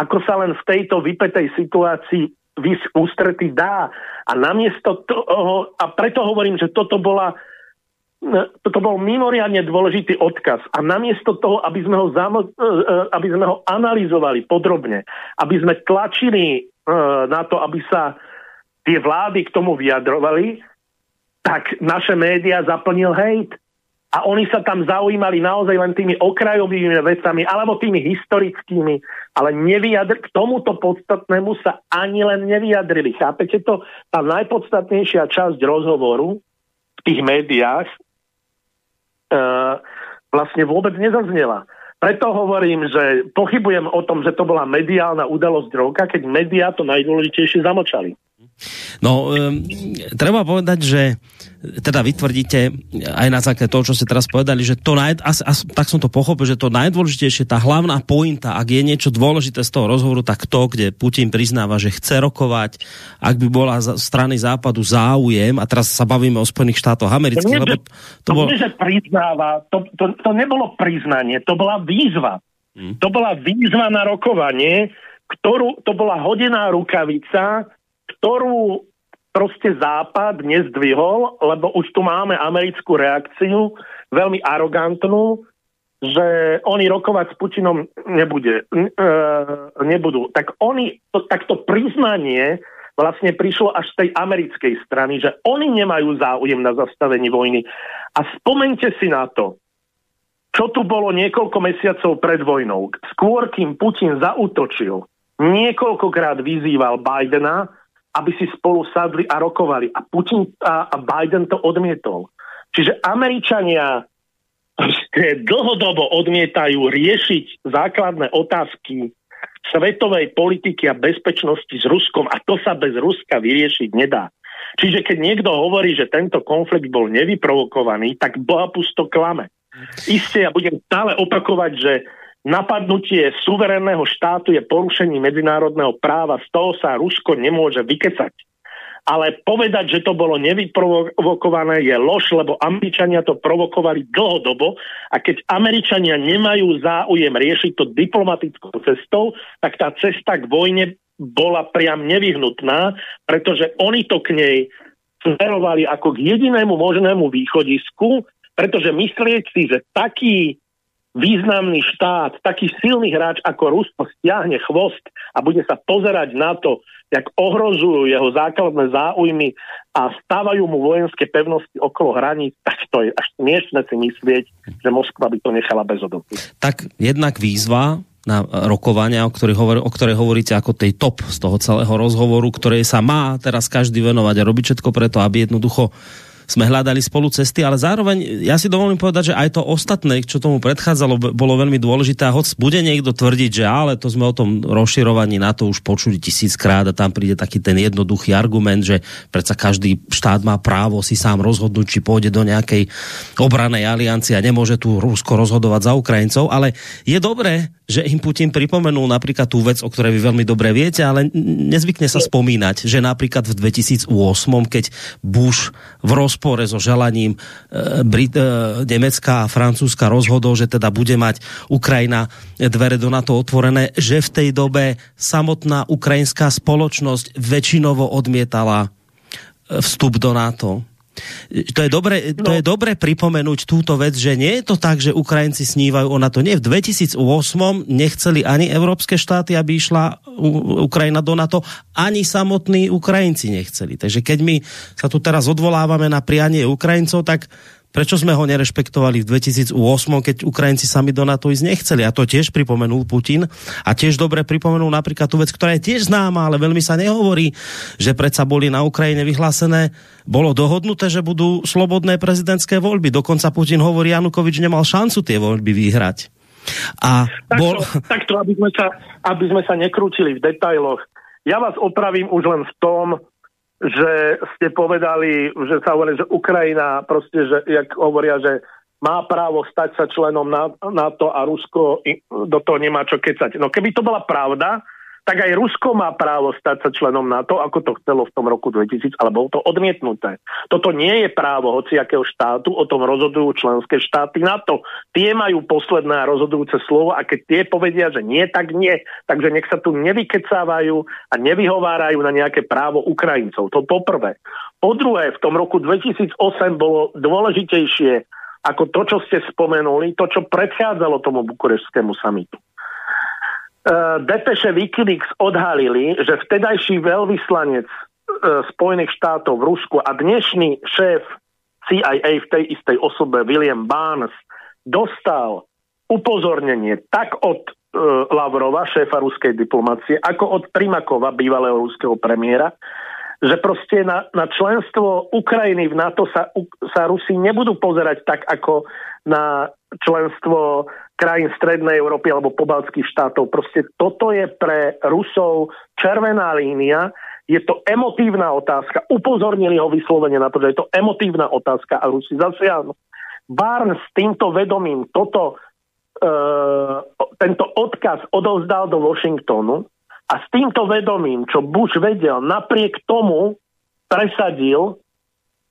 ako sa len v tejto vypetej situácii vys ústrety dá. A namiesto toho, a preto hovorím, že toto bola toto bol mimoriadne dôležitý odkaz. A namiesto toho, aby sme ho, zamo, e, e, aby sme ho analyzovali podrobne, aby sme tlačili e, na to, aby sa tie vlády k tomu vyjadrovali, tak naše médiá zaplnil hejt a oni sa tam zaujímali naozaj len tými okrajovými vecami alebo tými historickými, ale nevyjadr- k tomuto podstatnému sa ani len nevyjadrili. Chápete to? Tá najpodstatnejšia časť rozhovoru v tých médiách e, vlastne vôbec nezaznela. Preto hovorím, že pochybujem o tom, že to bola mediálna udalosť roka, keď médiá to najdôležitejšie zamočali. No, um, treba povedať, že teda vytvrdíte aj na základe toho, čo ste teraz povedali, že to naj, as, as, tak som to pochopil, že to najdôležitejšie, tá hlavná pointa, ak je niečo dôležité z toho rozhovoru, tak to, kde Putin priznáva, že chce rokovať, ak by bola z strany západu záujem, a teraz sa bavíme o Spojených štátoch amerických, to nie, lebo to, to, bol... nie, že priznáva, to, to, to nebolo priznanie, to bola výzva. Hmm. To bola výzva na rokovanie, ktorú, to bola hodená rukavica, ktorú proste Západ nezdvihol, lebo už tu máme americkú reakciu, veľmi arogantnú, že oni rokovať s Putinom nebude, e, nebudú. Tak oni, to, tak to priznanie vlastne prišlo až z tej americkej strany, že oni nemajú záujem na zastavení vojny. A spomente si na to, čo tu bolo niekoľko mesiacov pred vojnou. Skôr, kým Putin zautočil, niekoľkokrát vyzýval Bidena, aby si spolu sadli a rokovali. A Putin a, a Biden to odmietol. Čiže Američania dlhodobo odmietajú riešiť základné otázky svetovej politiky a bezpečnosti s Ruskom a to sa bez Ruska vyriešiť nedá. Čiže keď niekto hovorí, že tento konflikt bol nevyprovokovaný, tak boha pusto klame. Isté, ja budem stále opakovať, že napadnutie suverénneho štátu je porušení medzinárodného práva, z toho sa Rusko nemôže vykecať. Ale povedať, že to bolo nevyprovokované je lož, lebo Američania to provokovali dlhodobo a keď Američania nemajú záujem riešiť to diplomatickou cestou, tak tá cesta k vojne bola priam nevyhnutná, pretože oni to k nej smerovali ako k jedinému možnému východisku, pretože myslieť si, že taký významný štát, taký silný hráč ako Rusko stiahne chvost a bude sa pozerať na to, jak ohrozujú jeho základné záujmy a stávajú mu vojenské pevnosti okolo hraníc, tak to je až smiešne si myslieť, že Moskva by to nechala bez odovky. Tak jednak výzva na rokovania, o ktorej, hovor, o ktorej hovoríte ako tej top z toho celého rozhovoru, ktorej sa má teraz každý venovať a robiť všetko preto, aby jednoducho sme hľadali spolu cesty, ale zároveň ja si dovolím povedať, že aj to ostatné, čo tomu predchádzalo, bolo veľmi dôležité. A hoď bude niekto tvrdiť, že ale to sme o tom rozširovaní na to už počuli tisíckrát a tam príde taký ten jednoduchý argument, že predsa každý štát má právo si sám rozhodnúť, či pôjde do nejakej obranej aliancie a nemôže tu Rusko rozhodovať za Ukrajincov, ale je dobré, že im Putin pripomenul napríklad tú vec, o ktorej vy veľmi dobre viete, ale nezvykne sa spomínať, že napríklad v 2008, keď Bush v rozpore so želaním e, Brit, e, Nemecka a Francúzska rozhodol, že teda bude mať Ukrajina dvere do NATO otvorené, že v tej dobe samotná ukrajinská spoločnosť väčšinovo odmietala e, vstup do NATO to je dobre, to no. je dobre pripomenúť túto vec, že nie je to tak, že Ukrajinci snívajú o NATO. Nie, v 2008 nechceli ani európske štáty, aby išla Ukrajina do NATO, ani samotní Ukrajinci nechceli. Takže keď my sa tu teraz odvolávame na prianie Ukrajincov, tak Prečo sme ho nerešpektovali v 2008, keď Ukrajinci sami do NATO ísť nechceli? A to tiež pripomenul Putin. A tiež dobre pripomenul napríklad tú vec, ktorá je tiež známa, ale veľmi sa nehovorí, že predsa boli na Ukrajine vyhlásené, bolo dohodnuté, že budú slobodné prezidentské voľby. Dokonca Putin hovorí, Janukovič nemal šancu tie voľby vyhrať. A bol... takto, takto aby, sme sa, aby sme sa nekrútili v detailoch. Ja vás opravím už len v tom, že ste povedali, že sa hovorí, že Ukrajina proste, že jak hovoria, že má právo stať sa členom NATO a Rusko do toho nemá čo kecať. No keby to bola pravda, tak aj Rusko má právo stať sa členom NATO, ako to chcelo v tom roku 2000, ale bolo to odmietnuté. Toto nie je právo hociakého štátu, o tom rozhodujú členské štáty NATO. Tie majú posledné rozhodujúce slovo a keď tie povedia, že nie, tak nie. Takže nech sa tu nevykecávajú a nevyhovárajú na nejaké právo Ukrajincov. To poprvé. Po druhé, v tom roku 2008 bolo dôležitejšie ako to, čo ste spomenuli, to, čo predchádzalo tomu bukurešskému samitu. Eh, depeše Wikileaks odhalili, že vtedajší veľvyslanec eh, Spojených štátov v Rusku a dnešný šéf CIA v tej istej osobe William Barnes dostal upozornenie tak od e, Lavrova, šéfa ruskej diplomácie, ako od Primakova, bývalého ruského premiéra, že proste na, na členstvo Ukrajiny v NATO sa, sa Rusi nebudú pozerať tak, ako na členstvo krajín Strednej Európy alebo pobaltských štátov. Proste toto je pre Rusov červená línia, je to emotívna otázka. Upozornili ho vyslovene na to, že je to emotívna otázka a Rusi zasiahnu. Barnes s týmto vedomím toto, e, tento odkaz odovzdal do Washingtonu a s týmto vedomím, čo Bush vedel, napriek tomu presadil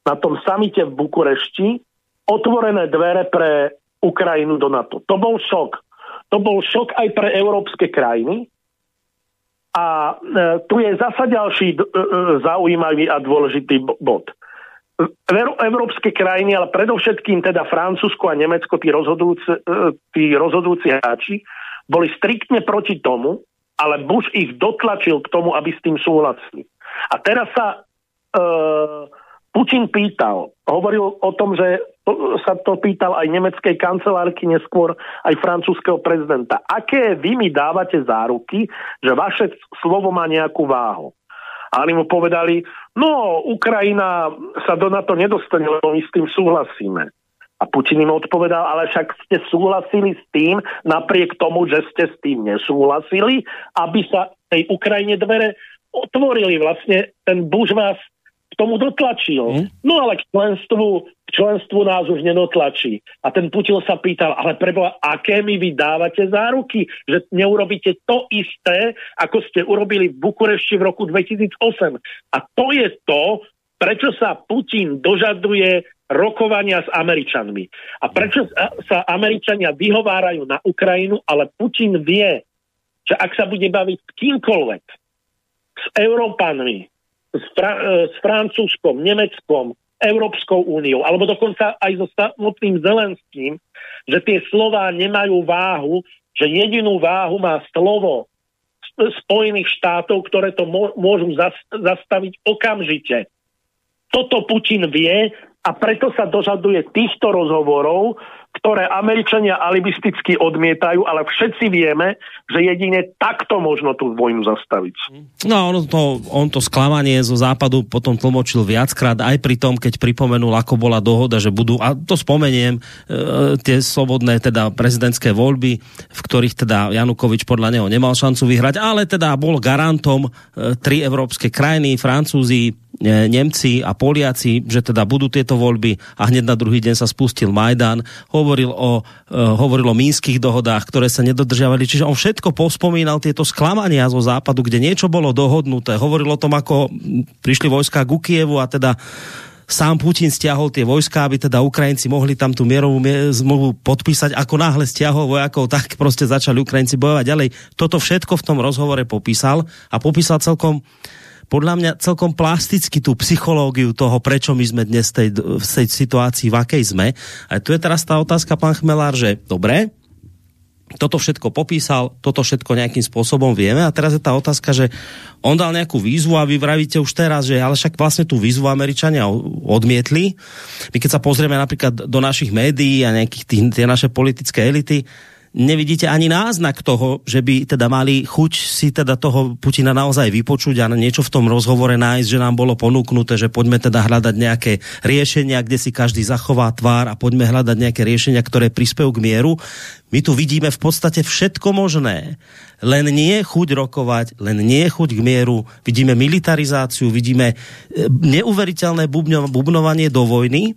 na tom samite v Bukurešti otvorené dvere pre Ukrajinu do NATO. To bol šok. To bol šok aj pre európske krajiny. A e, tu je zasa ďalší e, e, zaujímavý a dôležitý bod. Európske krajiny, ale predovšetkým teda Francúzsko a Nemecko, tí rozhodujúci, e, tí rozhodujúci hráči, boli striktne proti tomu, ale Bush ich dotlačil k tomu, aby s tým súhlasili. A teraz sa e, Putin pýtal, hovoril o tom, že sa to pýtal aj nemeckej kancelárky, neskôr aj francúzského prezidenta. Aké vy mi dávate záruky, že vaše slovo má nejakú váhu? A oni mu povedali, no, Ukrajina sa do NATO nedostane, lebo my s tým súhlasíme. A Putin im odpovedal, ale však ste súhlasili s tým, napriek tomu, že ste s tým nesúhlasili, aby sa tej Ukrajine dvere otvorili. Vlastne ten Bush vás tomu dotlačil. Hmm? No ale k členstvu, k členstvu nás už nedotlačí. A ten Putin sa pýtal, ale preboha, aké mi vy dávate záruky, že neurobíte to isté, ako ste urobili v Bukurešti v roku 2008. A to je to, prečo sa Putin dožaduje rokovania s Američanmi. A prečo sa Američania vyhovárajú na Ukrajinu, ale Putin vie, že ak sa bude baviť s kýmkoľvek, s Európanmi, s, Fra- e, s Francúzskom, Nemeckom, Európskou úniou, alebo dokonca aj so samotným Zelenským, že tie slová nemajú váhu, že jedinú váhu má slovo Spojených štátov, ktoré to môžu zastaviť okamžite. Toto Putin vie a preto sa dožaduje týchto rozhovorov, ktoré Američania alibisticky odmietajú, ale všetci vieme, že jedine takto možno tú vojnu zastaviť. No, on to, on to sklamanie zo západu potom tlmočil viackrát, aj pri tom, keď pripomenul, ako bola dohoda, že budú, a to spomeniem, e, tie slobodné teda prezidentské voľby, v ktorých teda Janukovič podľa neho nemal šancu vyhrať, ale teda bol garantom e, tri európske krajiny, Francúzi, Nemci a Poliaci, že teda budú tieto voľby a hneď na druhý deň sa spustil Majdan, hovoril o, e, hovoril o mínskych dohodách, ktoré sa nedodržiavali, čiže on všetko pospomínal tieto sklamania zo západu, kde niečo bolo dohodnuté, hovoril o tom, ako prišli vojska ku Kievu a teda sám Putin stiahol tie vojska, aby teda Ukrajinci mohli tam tú mierovú zmluvu podpísať. Ako náhle stiahol vojakov, tak proste začali Ukrajinci bojovať ďalej. Toto všetko v tom rozhovore popísal a popísal celkom podľa mňa celkom plasticky tú psychológiu toho, prečo my sme dnes tej, v tej situácii, v akej sme. A tu je teraz tá otázka, pán Chmelár, že dobre, toto všetko popísal, toto všetko nejakým spôsobom vieme a teraz je tá otázka, že on dal nejakú výzvu a vy vravíte už teraz, že ale však vlastne tú výzvu Američania odmietli. My keď sa pozrieme napríklad do našich médií a nejakých tých, tie naše politické elity, nevidíte ani náznak toho, že by teda mali chuť si teda toho Putina naozaj vypočuť a niečo v tom rozhovore nájsť, že nám bolo ponúknuté, že poďme teda hľadať nejaké riešenia, kde si každý zachová tvár a poďme hľadať nejaké riešenia, ktoré prispejú k mieru. My tu vidíme v podstate všetko možné. Len nie chuť rokovať, len nie chuť k mieru. Vidíme militarizáciu, vidíme e, neuveriteľné bubnovanie do vojny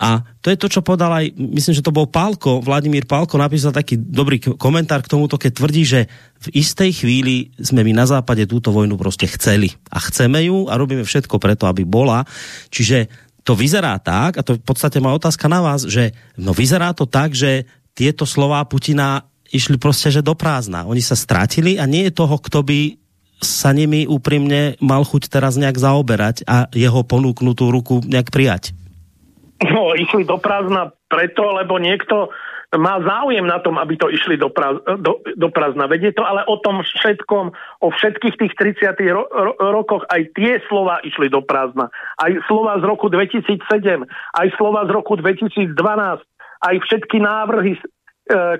a to je to, čo podal aj, myslím, že to bol Pálko, Vladimír Pálko napísal taký dobrý komentár k tomuto, keď tvrdí, že v istej chvíli sme my na západe túto vojnu proste chceli. A chceme ju a robíme všetko preto, aby bola. Čiže to vyzerá tak, a to v podstate má otázka na vás, že no vyzerá to tak, že tieto slová Putina išli proste, že do prázdna. Oni sa stratili a nie je toho, kto by sa nimi úprimne mal chuť teraz nejak zaoberať a jeho ponúknutú ruku nejak prijať. No, išli do prázdna preto, lebo niekto má záujem na tom, aby to išli do, práz, do, do prázdna. Veď je to ale o tom všetkom, o všetkých tých 30 ro, ro, rokoch, aj tie slova išli do prázdna. Aj slova z roku 2007, aj slova z roku 2012, aj všetky návrhy, e,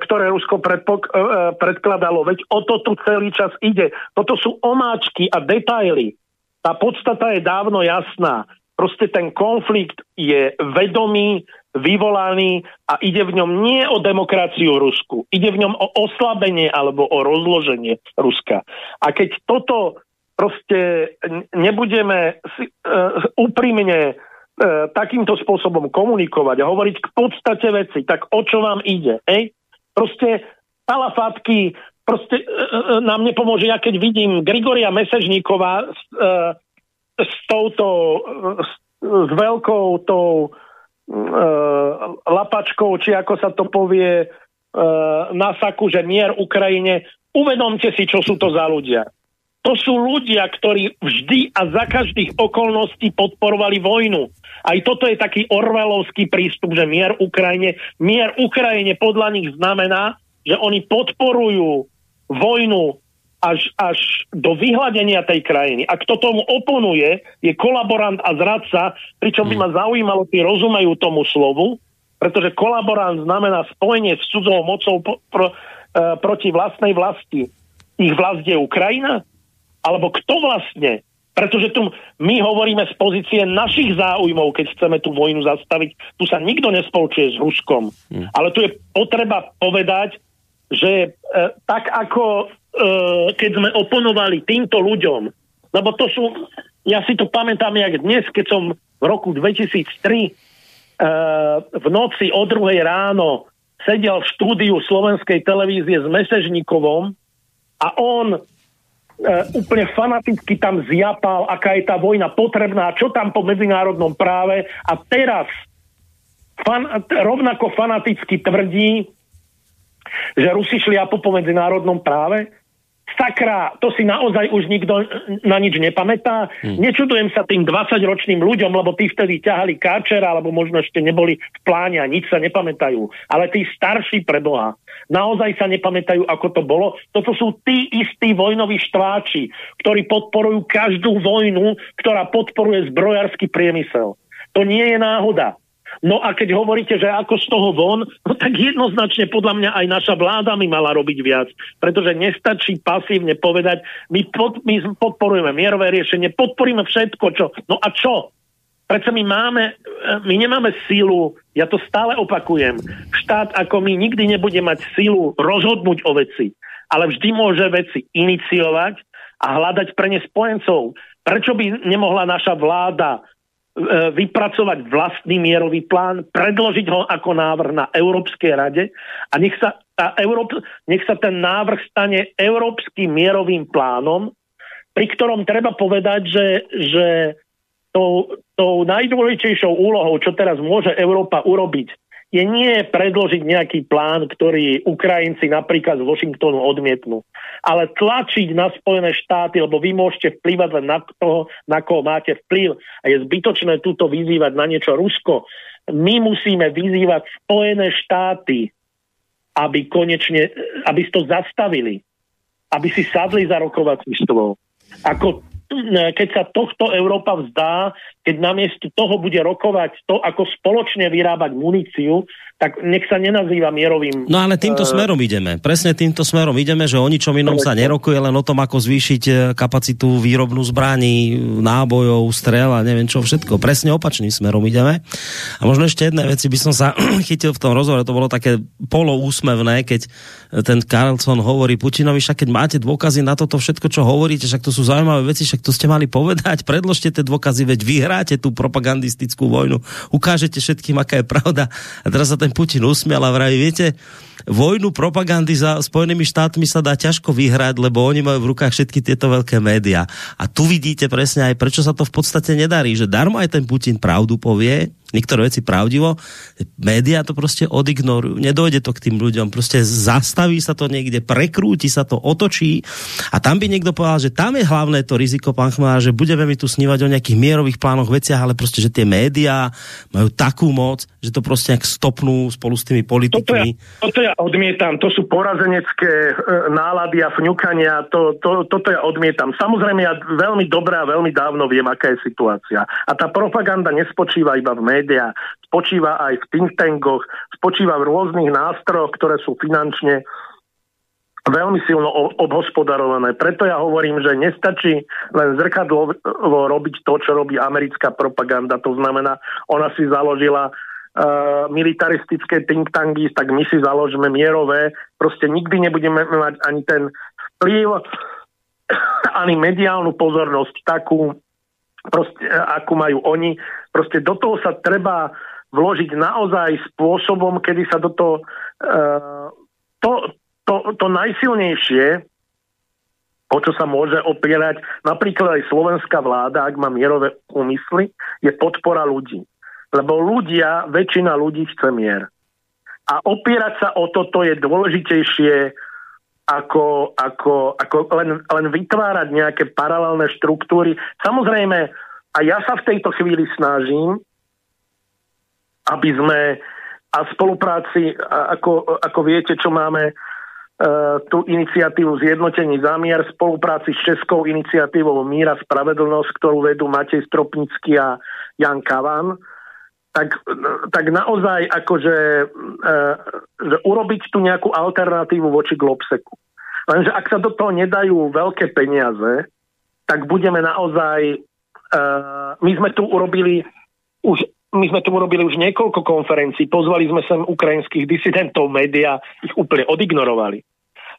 ktoré Rusko predpok, e, predkladalo. Veď o to tu celý čas ide. Toto sú omáčky a detaily. Tá podstata je dávno jasná. Proste ten konflikt je vedomý, vyvolaný a ide v ňom nie o demokraciu Rusku, ide v ňom o oslabenie alebo o rozloženie Ruska. A keď toto proste nebudeme si, uh, úprimne uh, takýmto spôsobom komunikovať a hovoriť k podstate veci, tak o čo vám ide? Ej? Proste talafatky proste uh, nám nepomôže. Ja keď vidím Grigoria Mesežníková s, touto, s, s veľkou tou uh, lapačkou, či ako sa to povie, uh, na saku, že mier Ukrajine, uvedomte si, čo sú to za ľudia. To sú ľudia, ktorí vždy a za každých okolností podporovali vojnu. Aj toto je taký orvelovský prístup, že mier Ukrajine, mier Ukrajine podľa nich znamená, že oni podporujú vojnu až, až do vyhľadenia tej krajiny. A kto tomu oponuje, je kolaborant a zradca, pričom by ma mm. zaujímalo, či rozumejú tomu slovu, pretože kolaborant znamená spojenie s cudzou mocou pro, pro, uh, proti vlastnej vlasti. Ich vlast je Ukrajina? Alebo kto vlastne? Pretože tu my hovoríme z pozície našich záujmov, keď chceme tú vojnu zastaviť. Tu sa nikto nespolčuje s Ruskom. Hmm. Ale tu je potreba povedať, že e, tak ako e, keď sme oponovali týmto ľuďom, lebo to sú, ja si to pamätám jak dnes, keď som v roku 2003 e, v noci o druhej ráno sedel v štúdiu slovenskej televízie s Mesežníkovom a on E, úplne fanaticky tam zjapal, aká je tá vojna potrebná, čo tam po medzinárodnom práve a teraz fan, rovnako fanaticky tvrdí, že Rusi šliapu po medzinárodnom práve sakra, to si naozaj už nikto na nič nepamätá. Hmm. Nečudujem sa tým 20-ročným ľuďom, lebo tí vtedy ťahali káčera, alebo možno ešte neboli v pláne a nič sa nepamätajú. Ale tí starší preboha, naozaj sa nepamätajú, ako to bolo. Toto sú tí istí vojnoví štváči, ktorí podporujú každú vojnu, ktorá podporuje zbrojársky priemysel. To nie je náhoda. No a keď hovoríte, že ako z toho von, no tak jednoznačne podľa mňa aj naša vláda mi mala robiť viac. Pretože nestačí pasívne povedať, my, pod, my podporujeme mierové riešenie, podporíme všetko, čo... No a čo? Prečo my máme, my nemáme sílu, ja to stále opakujem, štát ako my nikdy nebude mať sílu rozhodnúť o veci, ale vždy môže veci iniciovať a hľadať pre ne spojencov. Prečo by nemohla naša vláda E, vypracovať vlastný mierový plán, predložiť ho ako návrh na Európskej rade a nech sa, tá Európ, nech sa ten návrh stane európskym mierovým plánom, pri ktorom treba povedať, že, že tou, tou najdôležitejšou úlohou, čo teraz môže Európa urobiť, je nie predložiť nejaký plán, ktorý Ukrajinci napríklad z Washingtonu odmietnú, ale tlačiť na Spojené štáty, lebo vy môžete vplyvať len na toho, na koho máte vplyv a je zbytočné túto vyzývať na niečo Rusko. My musíme vyzývať Spojené štáty, aby konečne, aby to zastavili, aby si sadli za rokovací stôl. Ako keď sa tohto Európa vzdá, keď namiesto toho bude rokovať to, ako spoločne vyrábať muníciu, tak nech sa nenazýva mierovým... No ale týmto uh, smerom ideme. Presne týmto smerom ideme, že o ničom inom sa nerokuje, len o tom, ako zvýšiť e, kapacitu výrobnú zbraní, nábojov, strel a neviem čo všetko. Presne opačným smerom ideme. A možno ešte jedné veci by som sa *clears throat* chytil v tom rozhovore, to bolo také poloúsmevné, keď ten Carlson hovorí Putinovi, však keď máte dôkazy na toto všetko, čo hovoríte, však to sú zaujímavé veci, však to ste mali povedať, predložte tie dôkazy, veď vyhráte tú propagandistickú vojnu, ukážete všetkým, aká je pravda. A teraz sa ten Putin usmial a vraví, viete, vojnu propagandy za Spojenými štátmi sa dá ťažko vyhrať, lebo oni majú v rukách všetky tieto veľké médiá. A tu vidíte presne aj, prečo sa to v podstate nedarí, že darmo aj ten Putin pravdu povie, niektoré veci pravdivo, médiá to proste odignorujú, nedojde to k tým ľuďom, proste zastaví sa to niekde, prekrúti sa to, otočí a tam by niekto povedal, že tam je hlavné to riziko, pán Chmár, že budeme mi tu snívať o nejakých mierových plánoch, veciach, ale proste, že tie médiá majú takú moc, že to proste nejak stopnú spolu s tými politikmi. Toto ja, toto ja odmietam, to sú porazenecké e, nálady a fňukania, to, to, toto ja odmietam. Samozrejme, ja veľmi dobré a veľmi dávno viem, aká je situácia. A tá propaganda nespočíva iba v médiách, spočíva aj v think tankoch, spočíva v rôznych nástrojoch, ktoré sú finančne veľmi silno obhospodarované. Preto ja hovorím, že nestačí len zrkadlo robiť to, čo robí americká propaganda. To znamená, ona si založila uh, militaristické think tanky, tak my si založíme mierové. Proste nikdy nebudeme mať ani ten vplyv *coughs* ani mediálnu pozornosť takú, proste, akú majú oni. Proste do toho sa treba vložiť naozaj spôsobom, kedy sa do toho uh, to, to, to najsilnejšie, o čo sa môže opierať napríklad aj slovenská vláda, ak má mierové úmysly, je podpora ľudí. Lebo ľudia, väčšina ľudí chce mier. A opierať sa o toto je dôležitejšie ako, ako, ako len, len vytvárať nejaké paralelné štruktúry. Samozrejme, a ja sa v tejto chvíli snažím, aby sme a spolupráci, ako, ako viete, čo máme uh, tú iniciatívu Zjednotení zámier v spolupráci s Českou iniciatívou Míra Spravedlnosť, ktorú vedú Matej Stropnický a Jan Kavan, tak, tak naozaj akože uh, že urobiť tu nejakú alternatívu voči Globseku. Lenže ak sa do toho nedajú veľké peniaze, tak budeme naozaj... Uh, my sme tu urobili už my sme tu urobili už niekoľko konferencií, pozvali sme sem ukrajinských disidentov, média ich úplne odignorovali.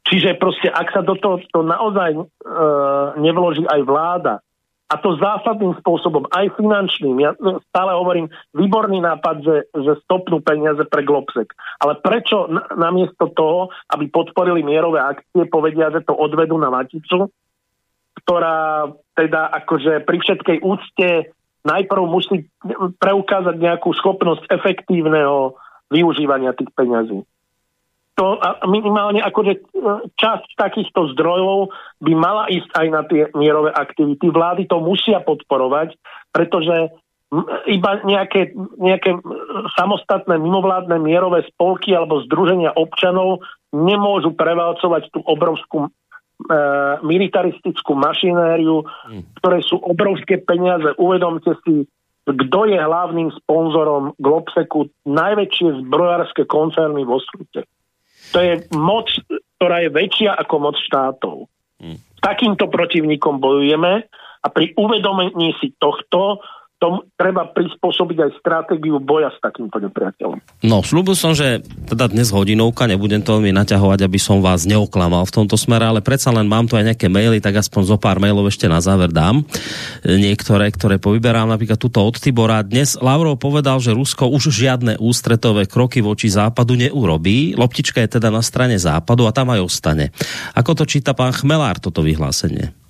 Čiže proste, ak sa do toho to naozaj e, nevloží aj vláda, a to zásadným spôsobom, aj finančným, ja stále hovorím, výborný nápad, že, že stopnú peniaze pre Globsek. Ale prečo na, namiesto toho, aby podporili mierové akcie, povedia, že to odvedú na Maticu, ktorá teda akože pri všetkej úcte najprv musí preukázať nejakú schopnosť efektívneho využívania tých peňazí. To minimálne akože e, časť takýchto zdrojov by mala ísť aj na tie mierové aktivity. Vlády to musia podporovať, pretože iba nejaké, nejaké samostatné mimovládne mierové spolky alebo združenia občanov nemôžu prevalcovať tú obrovskú E, militaristickú mašinériu, mm. ktoré sú obrovské peniaze. Uvedomte si, kto je hlavným sponzorom Globseku, najväčšie zbrojárske koncerny vo svete. To je moc, ktorá je väčšia ako moc štátov. Mm. Takýmto protivníkom bojujeme a pri uvedomení si tohto tom treba prispôsobiť aj stratégiu boja s takýmto nepriateľom. No, slúbil som, že teda dnes hodinovka, nebudem to veľmi naťahovať, aby som vás neoklamal v tomto smere, ale predsa len mám tu aj nejaké maily, tak aspoň zo pár mailov ešte na záver dám. Niektoré, ktoré povyberám, napríklad túto od Tibora. Dnes Lavrov povedal, že Rusko už žiadne ústretové kroky voči západu neurobí. Loptička je teda na strane západu a tam aj ostane. Ako to číta pán Chmelár, toto vyhlásenie?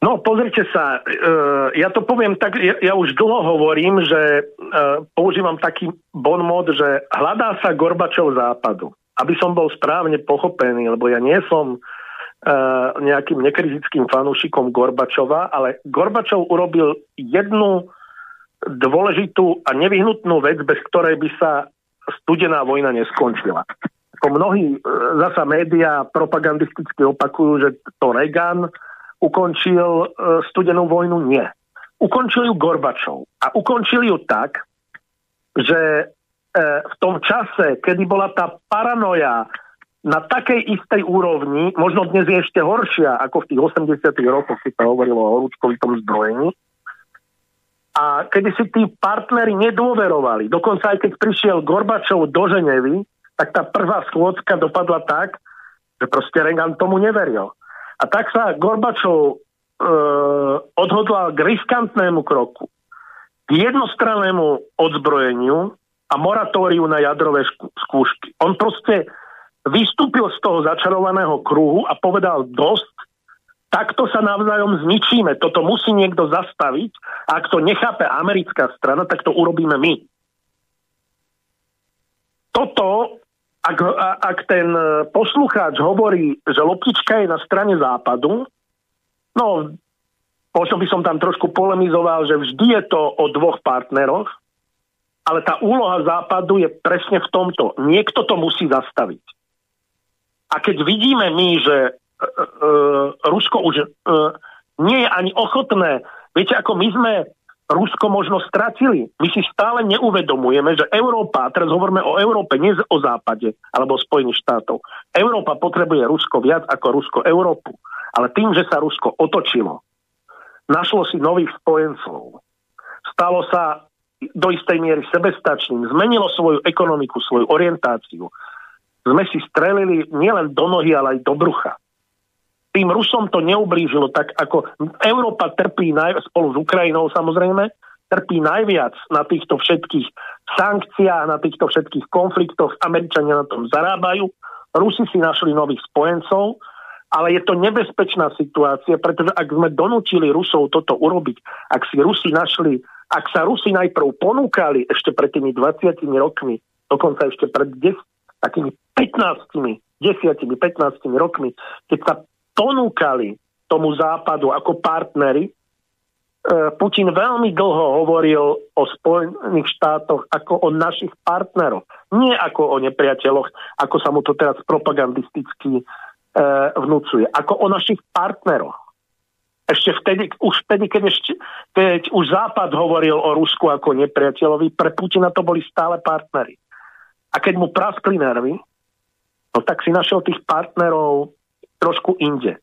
No, pozrite sa, uh, ja to poviem tak, ja, už dlho hovorím, že uh, používam taký bon mod, že hľadá sa Gorbačov západu. Aby som bol správne pochopený, lebo ja nie som uh, nejakým nekritickým fanúšikom Gorbačova, ale Gorbačov urobil jednu dôležitú a nevyhnutnú vec, bez ktorej by sa studená vojna neskončila. Ako mnohí zasa médiá propagandisticky opakujú, že to Reagan ukončil e, studenú vojnu? Nie. Ukončil ju Gorbačov. A ukončil ju tak, že e, v tom čase, kedy bola tá paranoja na takej istej úrovni, možno dnes je ešte horšia ako v tých 80 rokoch, keď sa hovorilo o horúčkovitom zbrojení, a kedy si tí partnery nedôverovali, dokonca aj keď prišiel Gorbačov do Ženevy, tak tá prvá schôdzka dopadla tak, že proste Reagan tomu neveril. A tak sa Gorbačov e, odhodlal k riskantnému kroku, k jednostrannému odzbrojeniu a moratóriu na jadrové skúšky. On proste vystúpil z toho začarovaného kruhu a povedal dosť, takto sa navzájom zničíme. Toto musí niekto zastaviť a ak to nechápe americká strana, tak to urobíme my. Toto ak, ak ten e, poslucháč hovorí, že loptička je na strane západu, no možno by som tam trošku polemizoval, že vždy je to o dvoch partneroch, ale tá úloha západu je presne v tomto. Niekto to musí zastaviť. A keď vidíme my, že e, e, Rusko už e, nie je ani ochotné, viete, ako my sme Rusko možno stratili. My si stále neuvedomujeme, že Európa, teraz hovoríme o Európe, nie o západe alebo o Spojených štátov. Európa potrebuje Rusko viac ako Rusko Európu. Ale tým, že sa Rusko otočilo, našlo si nových spojencov, stalo sa do istej miery sebestačným, zmenilo svoju ekonomiku, svoju orientáciu. Sme si strelili nielen do nohy, ale aj do brucha. Tým Rusom to neublížilo tak, ako Európa trpí naj, spolu s Ukrajinou samozrejme, trpí najviac na týchto všetkých sankciách, na týchto všetkých konfliktoch. Američania na tom zarábajú. Rusi si našli nových spojencov, ale je to nebezpečná situácia, pretože ak sme donútili Rusov toto urobiť, ak si Rusi našli, ak sa Rusi najprv ponúkali ešte pred tými 20 rokmi, dokonca ešte pred 10, takými 15, 10, 15 rokmi, keď sa ponúkali tomu západu ako partnery. E, Putin veľmi dlho hovoril o Spojených štátoch ako o našich partneroch. Nie ako o nepriateľoch, ako sa mu to teraz propagandisticky e, vnúcuje. Ako o našich partneroch. Ešte vtedy, už vtedy, keď, ešte, keď už Západ hovoril o Rusku ako nepriateľovi, pre Putina to boli stále partnery. A keď mu praskli nervy, no tak si našiel tých partnerov trošku inde.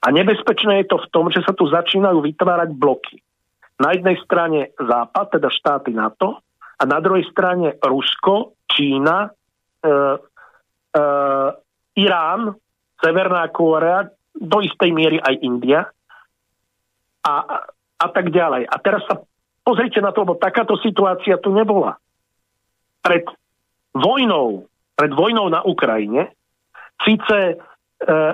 A nebezpečné je to v tom, že sa tu začínajú vytvárať bloky. Na jednej strane Západ, teda štáty NATO, a na druhej strane Rusko, Čína, e, e, Irán, Severná Kórea, do istej miery aj India a, a tak ďalej. A teraz sa pozrite na to, lebo takáto situácia tu nebola. Pred vojnou, pred vojnou na Ukrajine, síce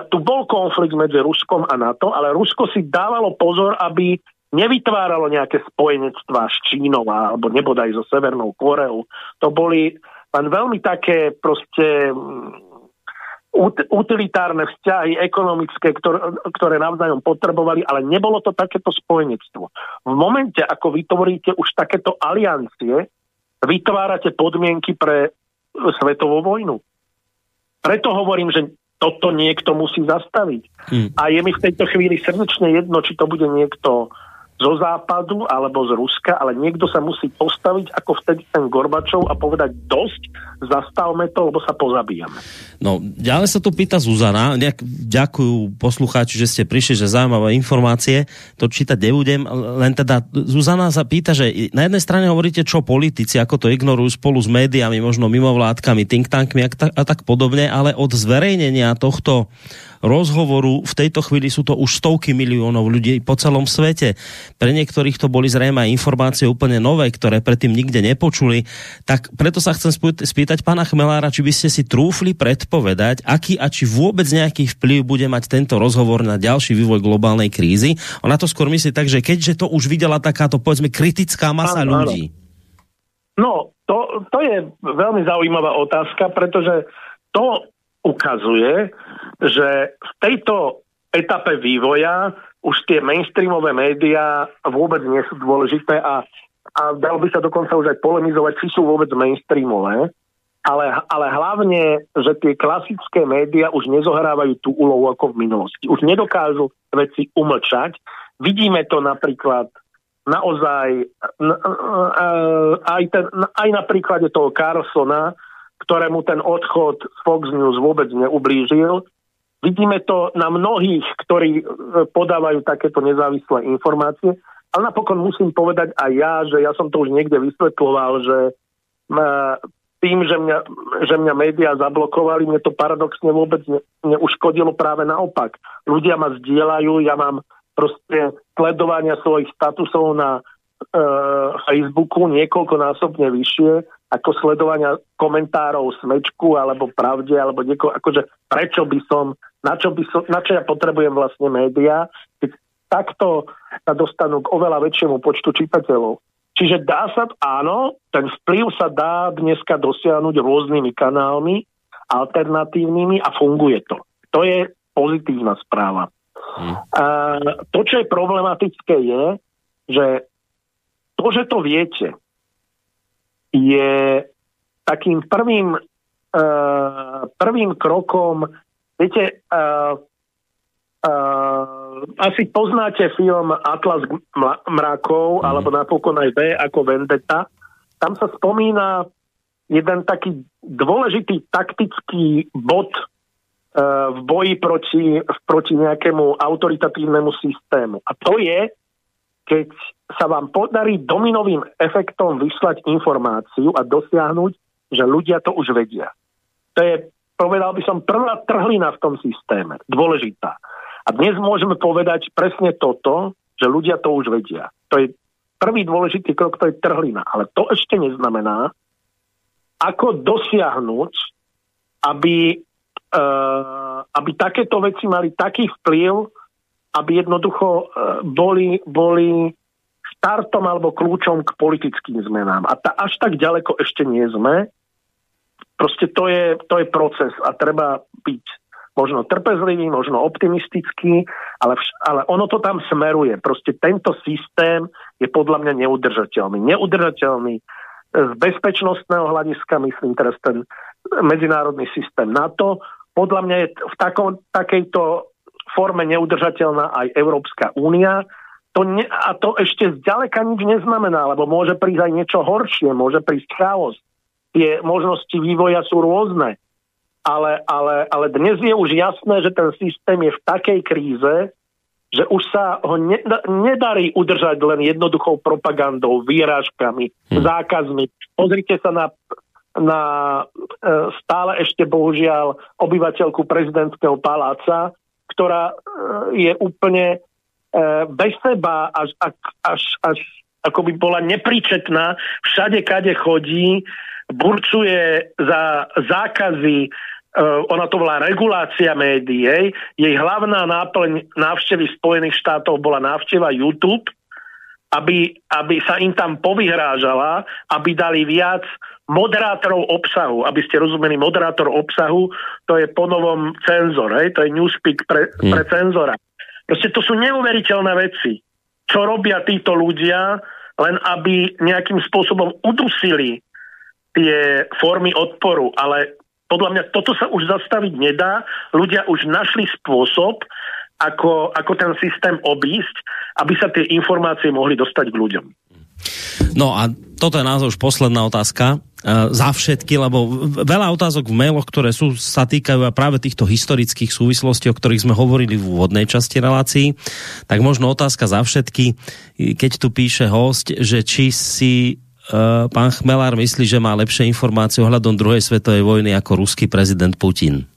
tu bol konflikt medzi Ruskom a NATO, ale Rusko si dávalo pozor, aby nevytváralo nejaké spojenectvá s Čínou alebo nebodaj so Severnou Koreou. To boli len veľmi také proste mm, utilitárne vzťahy ekonomické, ktoré, ktoré navzájom potrebovali, ale nebolo to takéto spojenectvo. V momente, ako vytvoríte už takéto aliancie, vytvárate podmienky pre svetovú vojnu. Preto hovorím, že toto niekto musí zastaviť. Hmm. A je mi v tejto chvíli srdečne jedno, či to bude niekto zo západu alebo z Ruska, ale niekto sa musí postaviť ako vtedy ten Gorbačov a povedať dosť, zastavme to, lebo sa pozabíjame. No, ďalej sa tu pýta Zuzana, nejak ďakujú poslucháči, že ste prišli, že zaujímavé informácie, to čítať nebudem, len teda Zuzana sa pýta, že na jednej strane hovoríte, čo politici, ako to ignorujú spolu s médiami, možno mimovládkami, think tankmi a tak, podobne, ale od zverejnenia tohto rozhovoru v tejto chvíli sú to už stovky miliónov ľudí po celom svete. Pre niektorých to boli zrejme informácie úplne nové, ktoré predtým nikde nepočuli. Tak preto sa chcem spýtať pána Chmelára, či by ste si trúfli predpovedať, aký a či vôbec nejaký vplyv bude mať tento rozhovor na ďalší vývoj globálnej krízy. Ona to skôr myslí tak, že keďže to už videla takáto, povedzme, kritická masa áno, ľudí. No, to, to je veľmi zaujímavá otázka, pretože to ukazuje, že v tejto etape vývoja už tie mainstreamové médiá vôbec nie sú dôležité a, a dalo by sa dokonca už aj polemizovať, či sú vôbec mainstreamové, ale, ale hlavne, že tie klasické médiá už nezohrávajú tú úlohu ako v minulosti. Už nedokážu veci umlčať. Vidíme to napríklad naozaj aj, ten, aj na príklade toho Carlsona, ktorému ten odchod z Fox News vôbec neublížil. Vidíme to na mnohých, ktorí e, podávajú takéto nezávislé informácie, ale napokon musím povedať aj ja, že ja som to už niekde vysvetloval, že e, tým, že mňa, že mňa médiá zablokovali, mne to paradoxne vôbec ne, neuškodilo práve naopak. Ľudia ma zdieľajú, ja mám proste sledovania svojich statusov na e, Facebooku niekoľkonásobne vyššie ako sledovania komentárov smečku alebo pravde alebo nieko, akože prečo by som, na čo, by som, na čo ja potrebujem vlastne médiá, keď takto sa dostanú k oveľa väčšiemu počtu čitateľov. Čiže dá sa, áno, ten vplyv sa dá dneska dosiahnuť rôznymi kanálmi, alternatívnymi a funguje to. To je pozitívna správa. Hmm. A to, čo je problematické, je, že to, že to viete, je takým prvým, uh, prvým krokom, viete, uh, uh, asi poznáte film Atlas mrakov, mm. alebo napokon aj B ako Vendetta. Tam sa spomína jeden taký dôležitý taktický bod uh, v boji proti, proti nejakému autoritatívnemu systému. A to je, keď sa vám podarí dominovým efektom vyslať informáciu a dosiahnuť, že ľudia to už vedia. To je, povedal by som, prvá trhlina v tom systéme. Dôležitá. A dnes môžeme povedať presne toto, že ľudia to už vedia. To je prvý dôležitý krok, to je trhlina. Ale to ešte neznamená, ako dosiahnuť, aby, uh, aby takéto veci mali taký vplyv, aby jednoducho uh, boli, boli startom alebo kľúčom k politickým zmenám. A ta, až tak ďaleko ešte nie sme. Proste to je, to je proces a treba byť možno trpezlivý, možno optimistický, ale, vš- ale ono to tam smeruje. Proste tento systém je podľa mňa neudržateľný. Neudržateľný z bezpečnostného hľadiska, myslím teraz ten medzinárodný systém NATO. Podľa mňa je v takom, takejto forme neudržateľná aj Európska únia. To ne, a to ešte zďaleka nič neznamená, lebo môže prísť aj niečo horšie, môže prísť chaos. Tie možnosti vývoja sú rôzne. Ale, ale, ale dnes je už jasné, že ten systém je v takej kríze, že už sa ho ne, nedarí udržať len jednoduchou propagandou, výražkami, hmm. zákazmi. Pozrite sa na, na e, stále ešte bohužiaľ obyvateľku prezidentského paláca, ktorá e, je úplne e, bez seba až, až, až ako by bola nepríčetná, všade, kade chodí, burcuje za zákazy uh, ona to volá regulácia médií, jej, jej hlavná náplň návštevy Spojených štátov bola návšteva YouTube, aby, aby sa im tam povyhrážala, aby dali viac moderátorov obsahu, aby ste rozumeli, moderátor obsahu, to je ponovom cenzor, hej? to je newspeak pre, hmm. pre cenzora. Proste to sú neuveriteľné veci, čo robia títo ľudia, len aby nejakým spôsobom udusili tie formy odporu, ale podľa mňa toto sa už zastaviť nedá. Ľudia už našli spôsob, ako, ako ten systém obísť, aby sa tie informácie mohli dostať k ľuďom. No a toto je naozaj už posledná otázka uh, za všetky, lebo veľa otázok v mailoch, ktoré sú, sa týkajú práve týchto historických súvislostí, o ktorých sme hovorili v úvodnej časti relácií, tak možno otázka za všetky, keď tu píše host, že či si pán Chmelár myslí, že má lepšie informácie ohľadom druhej svetovej vojny ako ruský prezident Putin?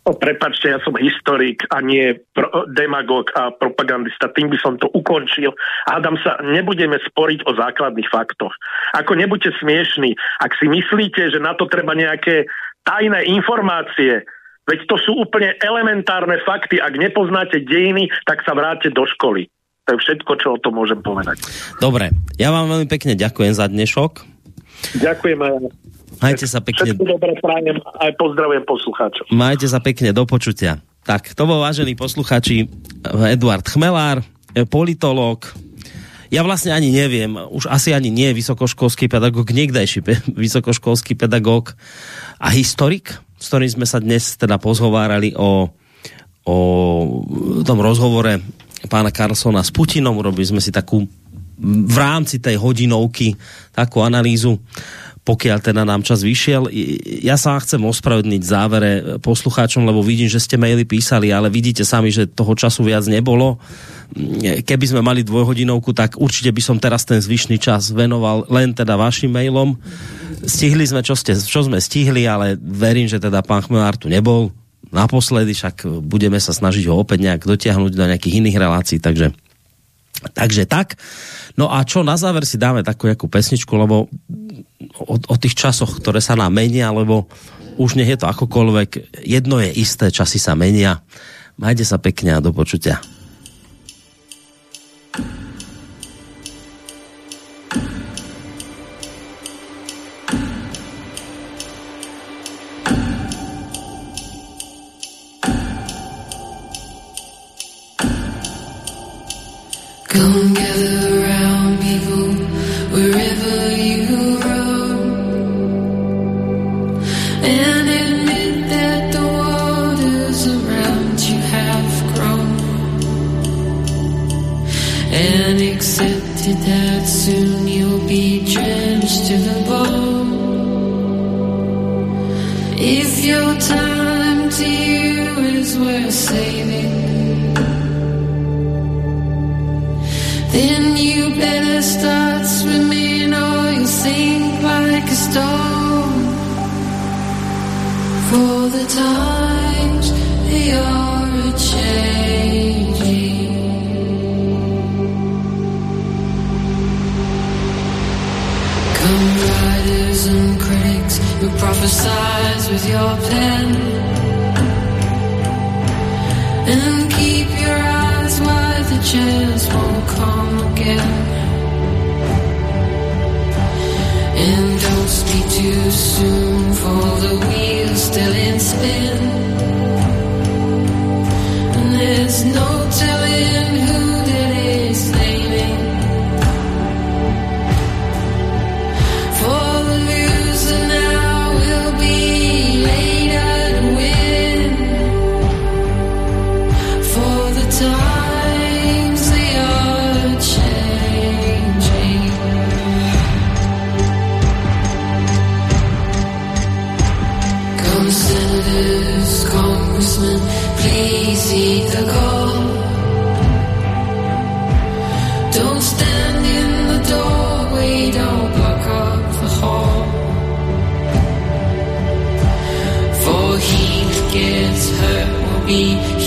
No, prepačte, ja som historik a nie pro, demagog a propagandista. Tým by som to ukončil. Hádam sa, nebudeme sporiť o základných faktoch. Ako nebuďte smiešní. Ak si myslíte, že na to treba nejaké tajné informácie, veď to sú úplne elementárne fakty. Ak nepoznáte dejiny, tak sa vráte do školy. To je všetko, čo o tom môžem povedať. Dobre, ja vám veľmi pekne ďakujem za dnešok. Ďakujem aj Majte sa pekne. Všetko dobré prajem aj pozdravujem poslucháčov. Majte sa pekne, do počutia. Tak, to bol vážený posluchači Eduard Chmelár, politológ, ja vlastne ani neviem, už asi ani nie vysokoškolský pedagóg, niekdajší pe- *laughs* vysokoškolský pedagóg a historik, s ktorým sme sa dnes teda pozhovárali o, o tom rozhovore pána Carlsona s Putinom, urobili sme si takú v rámci tej hodinovky takú analýzu, pokiaľ teda nám čas vyšiel. Ja sa chcem ospravedlniť v závere poslucháčom, lebo vidím, že ste maily písali, ale vidíte sami, že toho času viac nebolo. Keby sme mali dvojhodinovku, tak určite by som teraz ten zvyšný čas venoval len teda vašim mailom. Stihli sme, čo, ste, čo sme stihli, ale verím, že teda pán Chmelár tu nebol naposledy, však budeme sa snažiť ho opäť nejak dotiahnuť do nejakých iných relácií, takže takže tak. No a čo na záver si dáme takú jakú pesničku, lebo o, o tých časoch, ktoré sa nám menia, lebo už nech je to akokoľvek, jedno je isté, časy sa menia. Majte sa pekne a do počutia. me